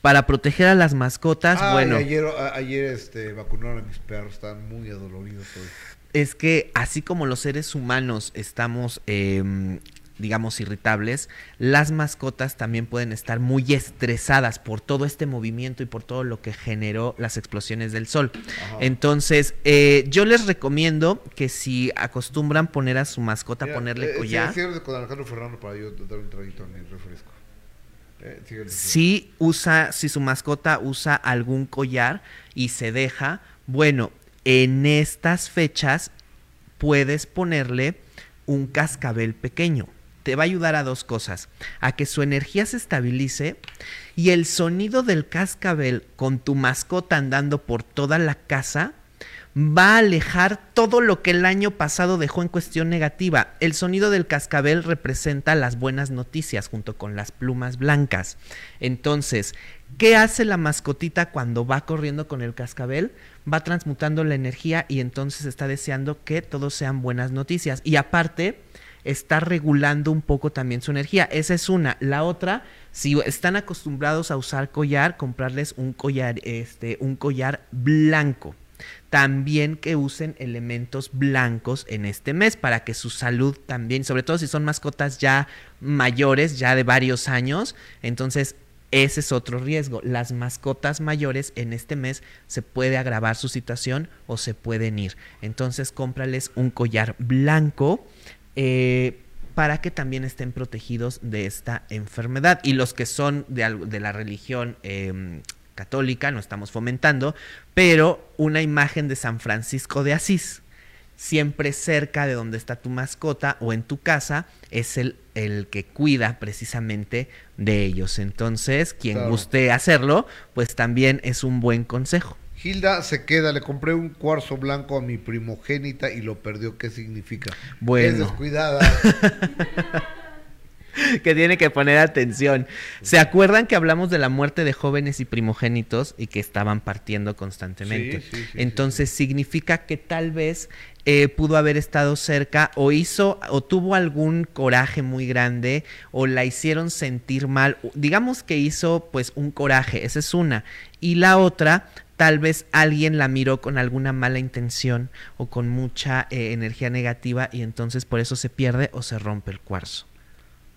[SPEAKER 10] Para proteger a las mascotas, bueno.
[SPEAKER 1] Ayer, ayer este, vacunaron a mis perros, están muy adoloridos hoy.
[SPEAKER 10] Es que así como los seres humanos estamos eh, digamos, irritables, las mascotas también pueden estar muy estresadas por todo este movimiento y por todo lo que generó las explosiones del sol. Entonces, eh, yo les recomiendo que si acostumbran poner a su mascota, ponerle eh, collar.
[SPEAKER 1] con Alejandro Fernando para yo dar un traguito en el refresco.
[SPEAKER 10] Eh, si usa, si su mascota usa algún collar y se deja, Bueno, en estas fechas puedes ponerle un cascabel pequeño. Te va a ayudar a dos cosas, a que su energía se estabilice y el sonido del cascabel con tu mascota andando por toda la casa va a alejar todo lo que el año pasado dejó en cuestión negativa. El sonido del cascabel representa las buenas noticias junto con las plumas blancas. Entonces, ¿qué hace la mascotita cuando va corriendo con el cascabel? Va transmutando la energía y entonces está deseando que todos sean buenas noticias. Y aparte, está regulando un poco también su energía. Esa es una. La otra, si están acostumbrados a usar collar, comprarles un collar, este, un collar blanco también que usen elementos blancos en este mes para que su salud también, sobre todo si son mascotas ya mayores, ya de varios años, entonces ese es otro riesgo. Las mascotas mayores en este mes se puede agravar su situación o se pueden ir. Entonces cómprales un collar blanco. Eh, para que también estén protegidos de esta enfermedad. Y los que son de, de la religión em, católica, no estamos fomentando, pero una imagen de San Francisco de Asís, siempre cerca de donde está tu mascota o en tu casa, es el, el que cuida precisamente de ellos. Entonces, quien guste hacerlo, pues también es un buen consejo.
[SPEAKER 1] Hilda se queda, le compré un cuarzo blanco a mi primogénita y lo perdió. ¿Qué significa?
[SPEAKER 10] Bueno.
[SPEAKER 1] Es descuidada.
[SPEAKER 10] que tiene que poner atención. ¿Se acuerdan que hablamos de la muerte de jóvenes y primogénitos y que estaban partiendo constantemente? Entonces significa que tal vez eh, pudo haber estado cerca o hizo o tuvo algún coraje muy grande o la hicieron sentir mal. Digamos que hizo pues un coraje, esa es una. Y la otra, tal vez alguien la miró con alguna mala intención o con mucha eh, energía negativa y entonces por eso se pierde o se rompe el cuarzo.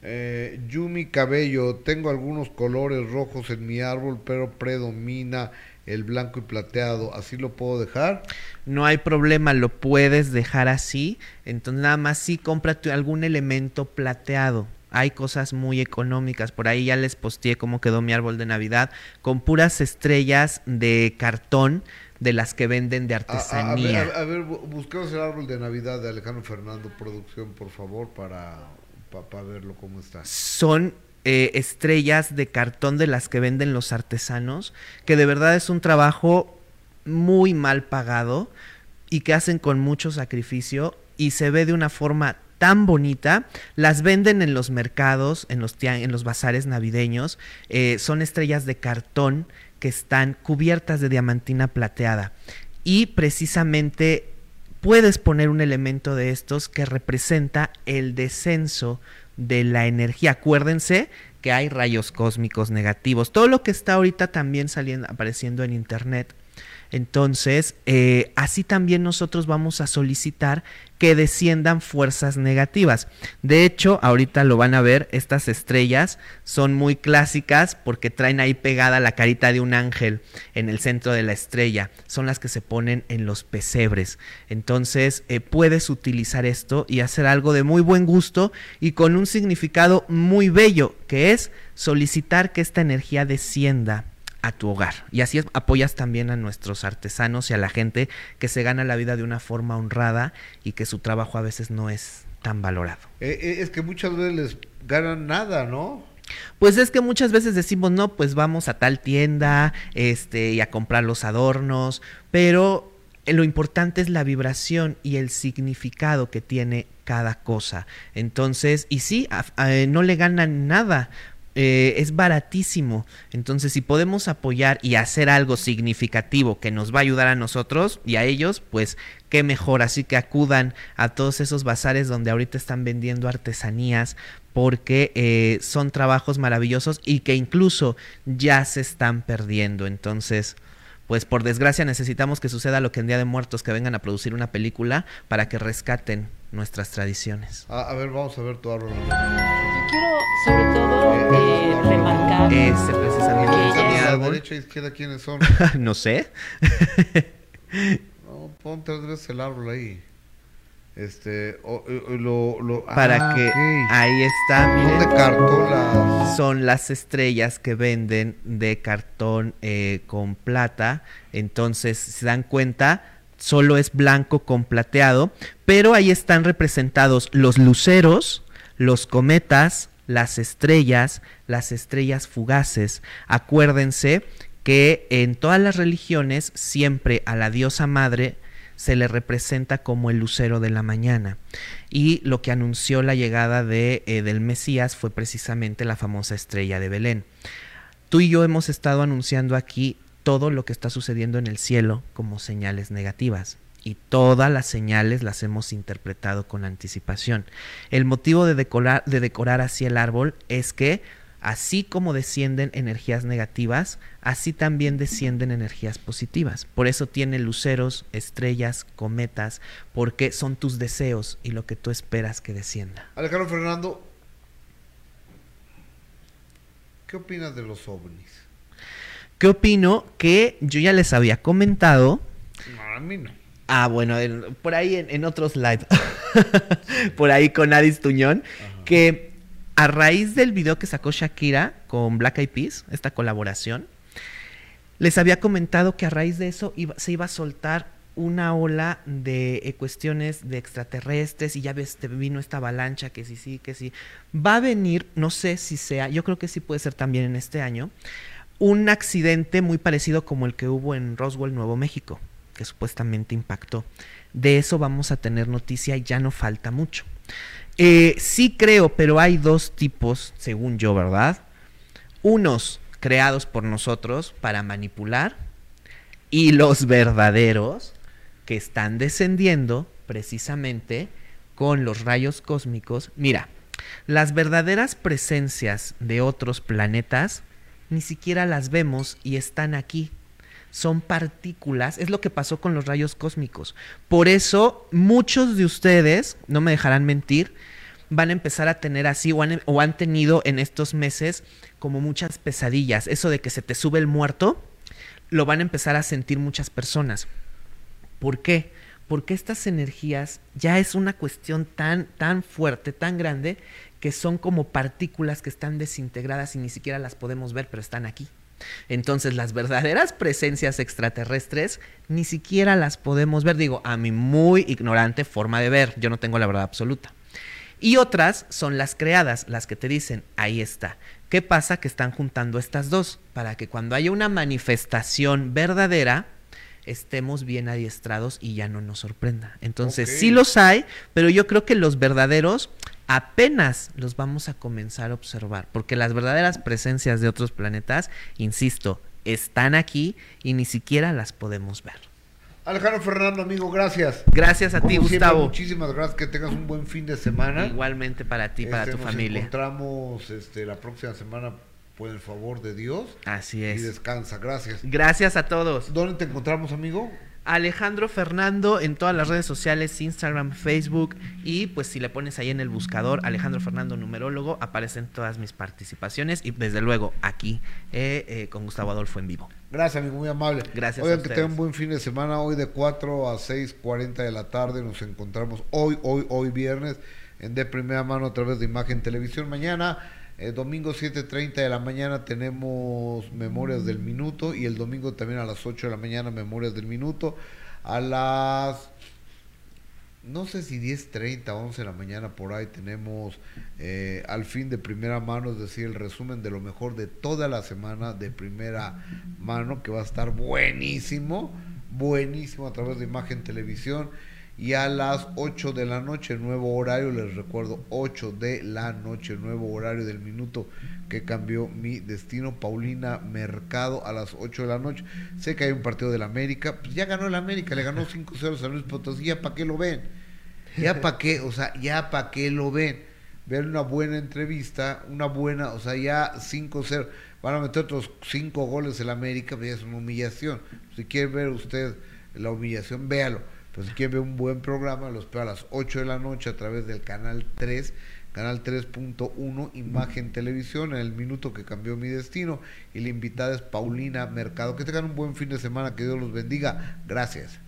[SPEAKER 1] Eh, Yumi Cabello, tengo algunos colores rojos en mi árbol, pero predomina el blanco y plateado. ¿Así lo puedo dejar?
[SPEAKER 10] No hay problema, lo puedes dejar así. Entonces nada más sí cómprate algún elemento plateado. Hay cosas muy económicas. Por ahí ya les posteé cómo quedó mi árbol de Navidad con puras estrellas de cartón de las que venden de artesanía.
[SPEAKER 1] a, ver, busquemos el árbol de Navidad de Alejandro Fernando Producción, por favor, para para verlo cómo está.
[SPEAKER 10] Son eh, estrellas de cartón de las que venden los artesanos, que de verdad es un trabajo muy mal pagado y que hacen con mucho sacrificio y se ve de una forma tan bonita, las venden en los mercados, en los, en los bazares navideños, eh, son estrellas de cartón que están cubiertas de diamantina plateada y precisamente puedes poner un elemento de estos que representa el descenso de la energía. Acuérdense que hay rayos cósmicos negativos. Todo lo que está ahorita también saliendo, apareciendo en internet entonces, eh, así también nosotros vamos a solicitar que desciendan fuerzas negativas. De hecho, ahorita lo van a ver, estas estrellas son muy clásicas porque traen ahí pegada la carita de un ángel en el centro de la estrella. Son las que se ponen en los pesebres. Entonces, eh, puedes utilizar esto y hacer algo de muy buen gusto y con un significado muy bello, que es solicitar que esta energía descienda a tu hogar. Y así apoyas también a nuestros artesanos y a la gente que se gana la vida de una forma honrada y que su trabajo a veces no es tan valorado.
[SPEAKER 1] Eh, eh, es que muchas veces les ganan nada, ¿no?
[SPEAKER 10] Pues es que muchas veces decimos, no, pues vamos a tal tienda este, y a comprar los adornos, pero lo importante es la vibración y el significado que tiene cada cosa. Entonces, y sí, no le ganan nada, eh, es baratísimo. Entonces, si podemos apoyar y hacer algo significativo que nos va a ayudar a nosotros y a ellos, pues qué mejor. Así que acudan a todos esos bazares donde ahorita están vendiendo artesanías porque eh, son trabajos maravillosos y que incluso ya se están perdiendo. Entonces, pues por desgracia necesitamos que suceda lo que en Día de Muertos, que vengan a producir una película para que rescaten nuestras tradiciones.
[SPEAKER 1] a ver, vamos a ver tu.
[SPEAKER 9] Quiero sobre todo eh, remarcar
[SPEAKER 10] ese precisamente
[SPEAKER 1] que a derecha e izquierda quiénes son.
[SPEAKER 10] no sé.
[SPEAKER 1] no, pon tres veces el árbol ahí. Este, lo,
[SPEAKER 10] para ah, que ahí está,
[SPEAKER 1] miren, de cartón
[SPEAKER 10] son las estrellas que venden de cartón eh, con plata. Entonces, se dan cuenta, solo es blanco con plateado, pero ahí están representados los luceros, los cometas, las estrellas, las estrellas fugaces. Acuérdense que en todas las religiones siempre a la diosa madre se le representa como el lucero de la mañana. Y lo que anunció la llegada de, eh, del Mesías fue precisamente la famosa estrella de Belén. Tú y yo hemos estado anunciando aquí todo lo que está sucediendo en el cielo como señales negativas. Y todas las señales las hemos interpretado con anticipación. El motivo de decorar, de decorar así el árbol es que así como descienden energías negativas, así también descienden energías positivas. Por eso tiene luceros, estrellas, cometas, porque son tus deseos y lo que tú esperas que descienda.
[SPEAKER 1] Alejandro Fernando, ¿qué opinas de los ovnis?
[SPEAKER 10] ¿Qué opino? Que yo ya les había comentado.
[SPEAKER 1] No, a mí no.
[SPEAKER 10] Ah, bueno, por ahí en, otros live, por ahí con Adis Tuñón, que a raíz del video que sacó Shakira con Black Eyed Peas, esta colaboración, les había comentado que a raíz de eso se iba a soltar una ola de eh, cuestiones de extraterrestres y ya ves, te vino esta avalancha que sí, sí, que sí. Va a venir, no sé si sea, yo creo que sí puede ser también en este año, un accidente muy parecido como el que hubo en Roswell, Nuevo México, que supuestamente impactó. De eso vamos a tener noticia y ya no falta mucho. Eh, sí creo, pero hay dos tipos, según yo, ¿verdad? Unos creados por nosotros para manipular y los verdaderos que están descendiendo precisamente con los rayos cósmicos. Mira, las verdaderas presencias de otros planetas ni siquiera las vemos y están aquí. Son partículas, es lo que pasó con los rayos cósmicos. Por eso muchos de ustedes, no me dejarán mentir, van a empezar a tener así o han, o han tenido en estos meses como muchas pesadillas. Eso de que se te sube el muerto, lo van a empezar a sentir muchas personas. ¿Por qué? Porque estas energías ya es una cuestión tan, tan fuerte, tan grande, que son como partículas que están desintegradas y ni siquiera las podemos ver, pero están aquí. Entonces las verdaderas presencias extraterrestres ni siquiera las podemos ver. Digo, a mi muy ignorante forma de ver, yo no tengo la verdad absoluta. Y otras son las creadas, las que te dicen, ahí está. ¿Qué pasa? Que están juntando estas dos para que cuando haya una manifestación verdadera, estemos bien adiestrados y ya no nos sorprenda. Entonces, sí los hay, pero yo creo que los verdaderos apenas los vamos a comenzar a observar, porque las verdaderas presencias de otros planetas, insisto, están aquí y ni siquiera las podemos ver.
[SPEAKER 1] Alejandro Fernando, amigo, gracias.
[SPEAKER 10] Gracias a ti, Gustavo.
[SPEAKER 1] muchísimas gracias, que tengas un buen fin de semana.
[SPEAKER 10] Igualmente para ti, para
[SPEAKER 1] este,
[SPEAKER 10] tu familia.
[SPEAKER 1] Nos encontramos este, la próxima semana por el favor de Dios.
[SPEAKER 10] Así es.
[SPEAKER 1] Y descansa, gracias.
[SPEAKER 10] Gracias a todos.
[SPEAKER 1] ¿Dónde te encontramos, amigo?
[SPEAKER 10] Alejandro Fernando en todas las redes sociales, Instagram, Facebook y pues si le pones ahí en el buscador Alejandro Fernando numerólogo aparecen todas mis participaciones y desde luego aquí eh, eh, con Gustavo Adolfo en vivo.
[SPEAKER 1] Gracias amigo, muy amable.
[SPEAKER 10] Gracias.
[SPEAKER 1] Oigan que tengan un buen fin de semana, hoy de 4 a 6.40 de la tarde nos encontramos hoy, hoy, hoy viernes en de primera mano a través de Imagen Televisión. Mañana el domingo 7.30 de la mañana tenemos Memorias del Minuto y el domingo también a las 8 de la mañana Memorias del Minuto. A las, no sé si 10.30, 11 de la mañana por ahí tenemos eh, al fin de primera mano, es decir, el resumen de lo mejor de toda la semana de primera mano que va a estar buenísimo, buenísimo a través de Imagen Televisión y a las 8 de la noche, nuevo horario, les recuerdo, 8 de la noche, nuevo horario del minuto que cambió mi destino, Paulina Mercado a las 8 de la noche. Sé que hay un partido del América, pues ya ganó el América, le ganó 5-0 a Luis Potosí, ya para qué lo ven, ya para qué, o sea, ya para qué lo ven. Ver una buena entrevista, una buena, o sea, ya 5-0, van a meter otros 5 goles el América, pues ya es una humillación. Si quiere ver usted la humillación, véalo pues si quieren ver un buen programa, los espero a las 8 de la noche a través del canal 3, canal 3.1, Imagen Televisión, en el minuto que cambió mi destino. Y la invitada es Paulina Mercado. Que tengan un buen fin de semana, que Dios los bendiga. Gracias.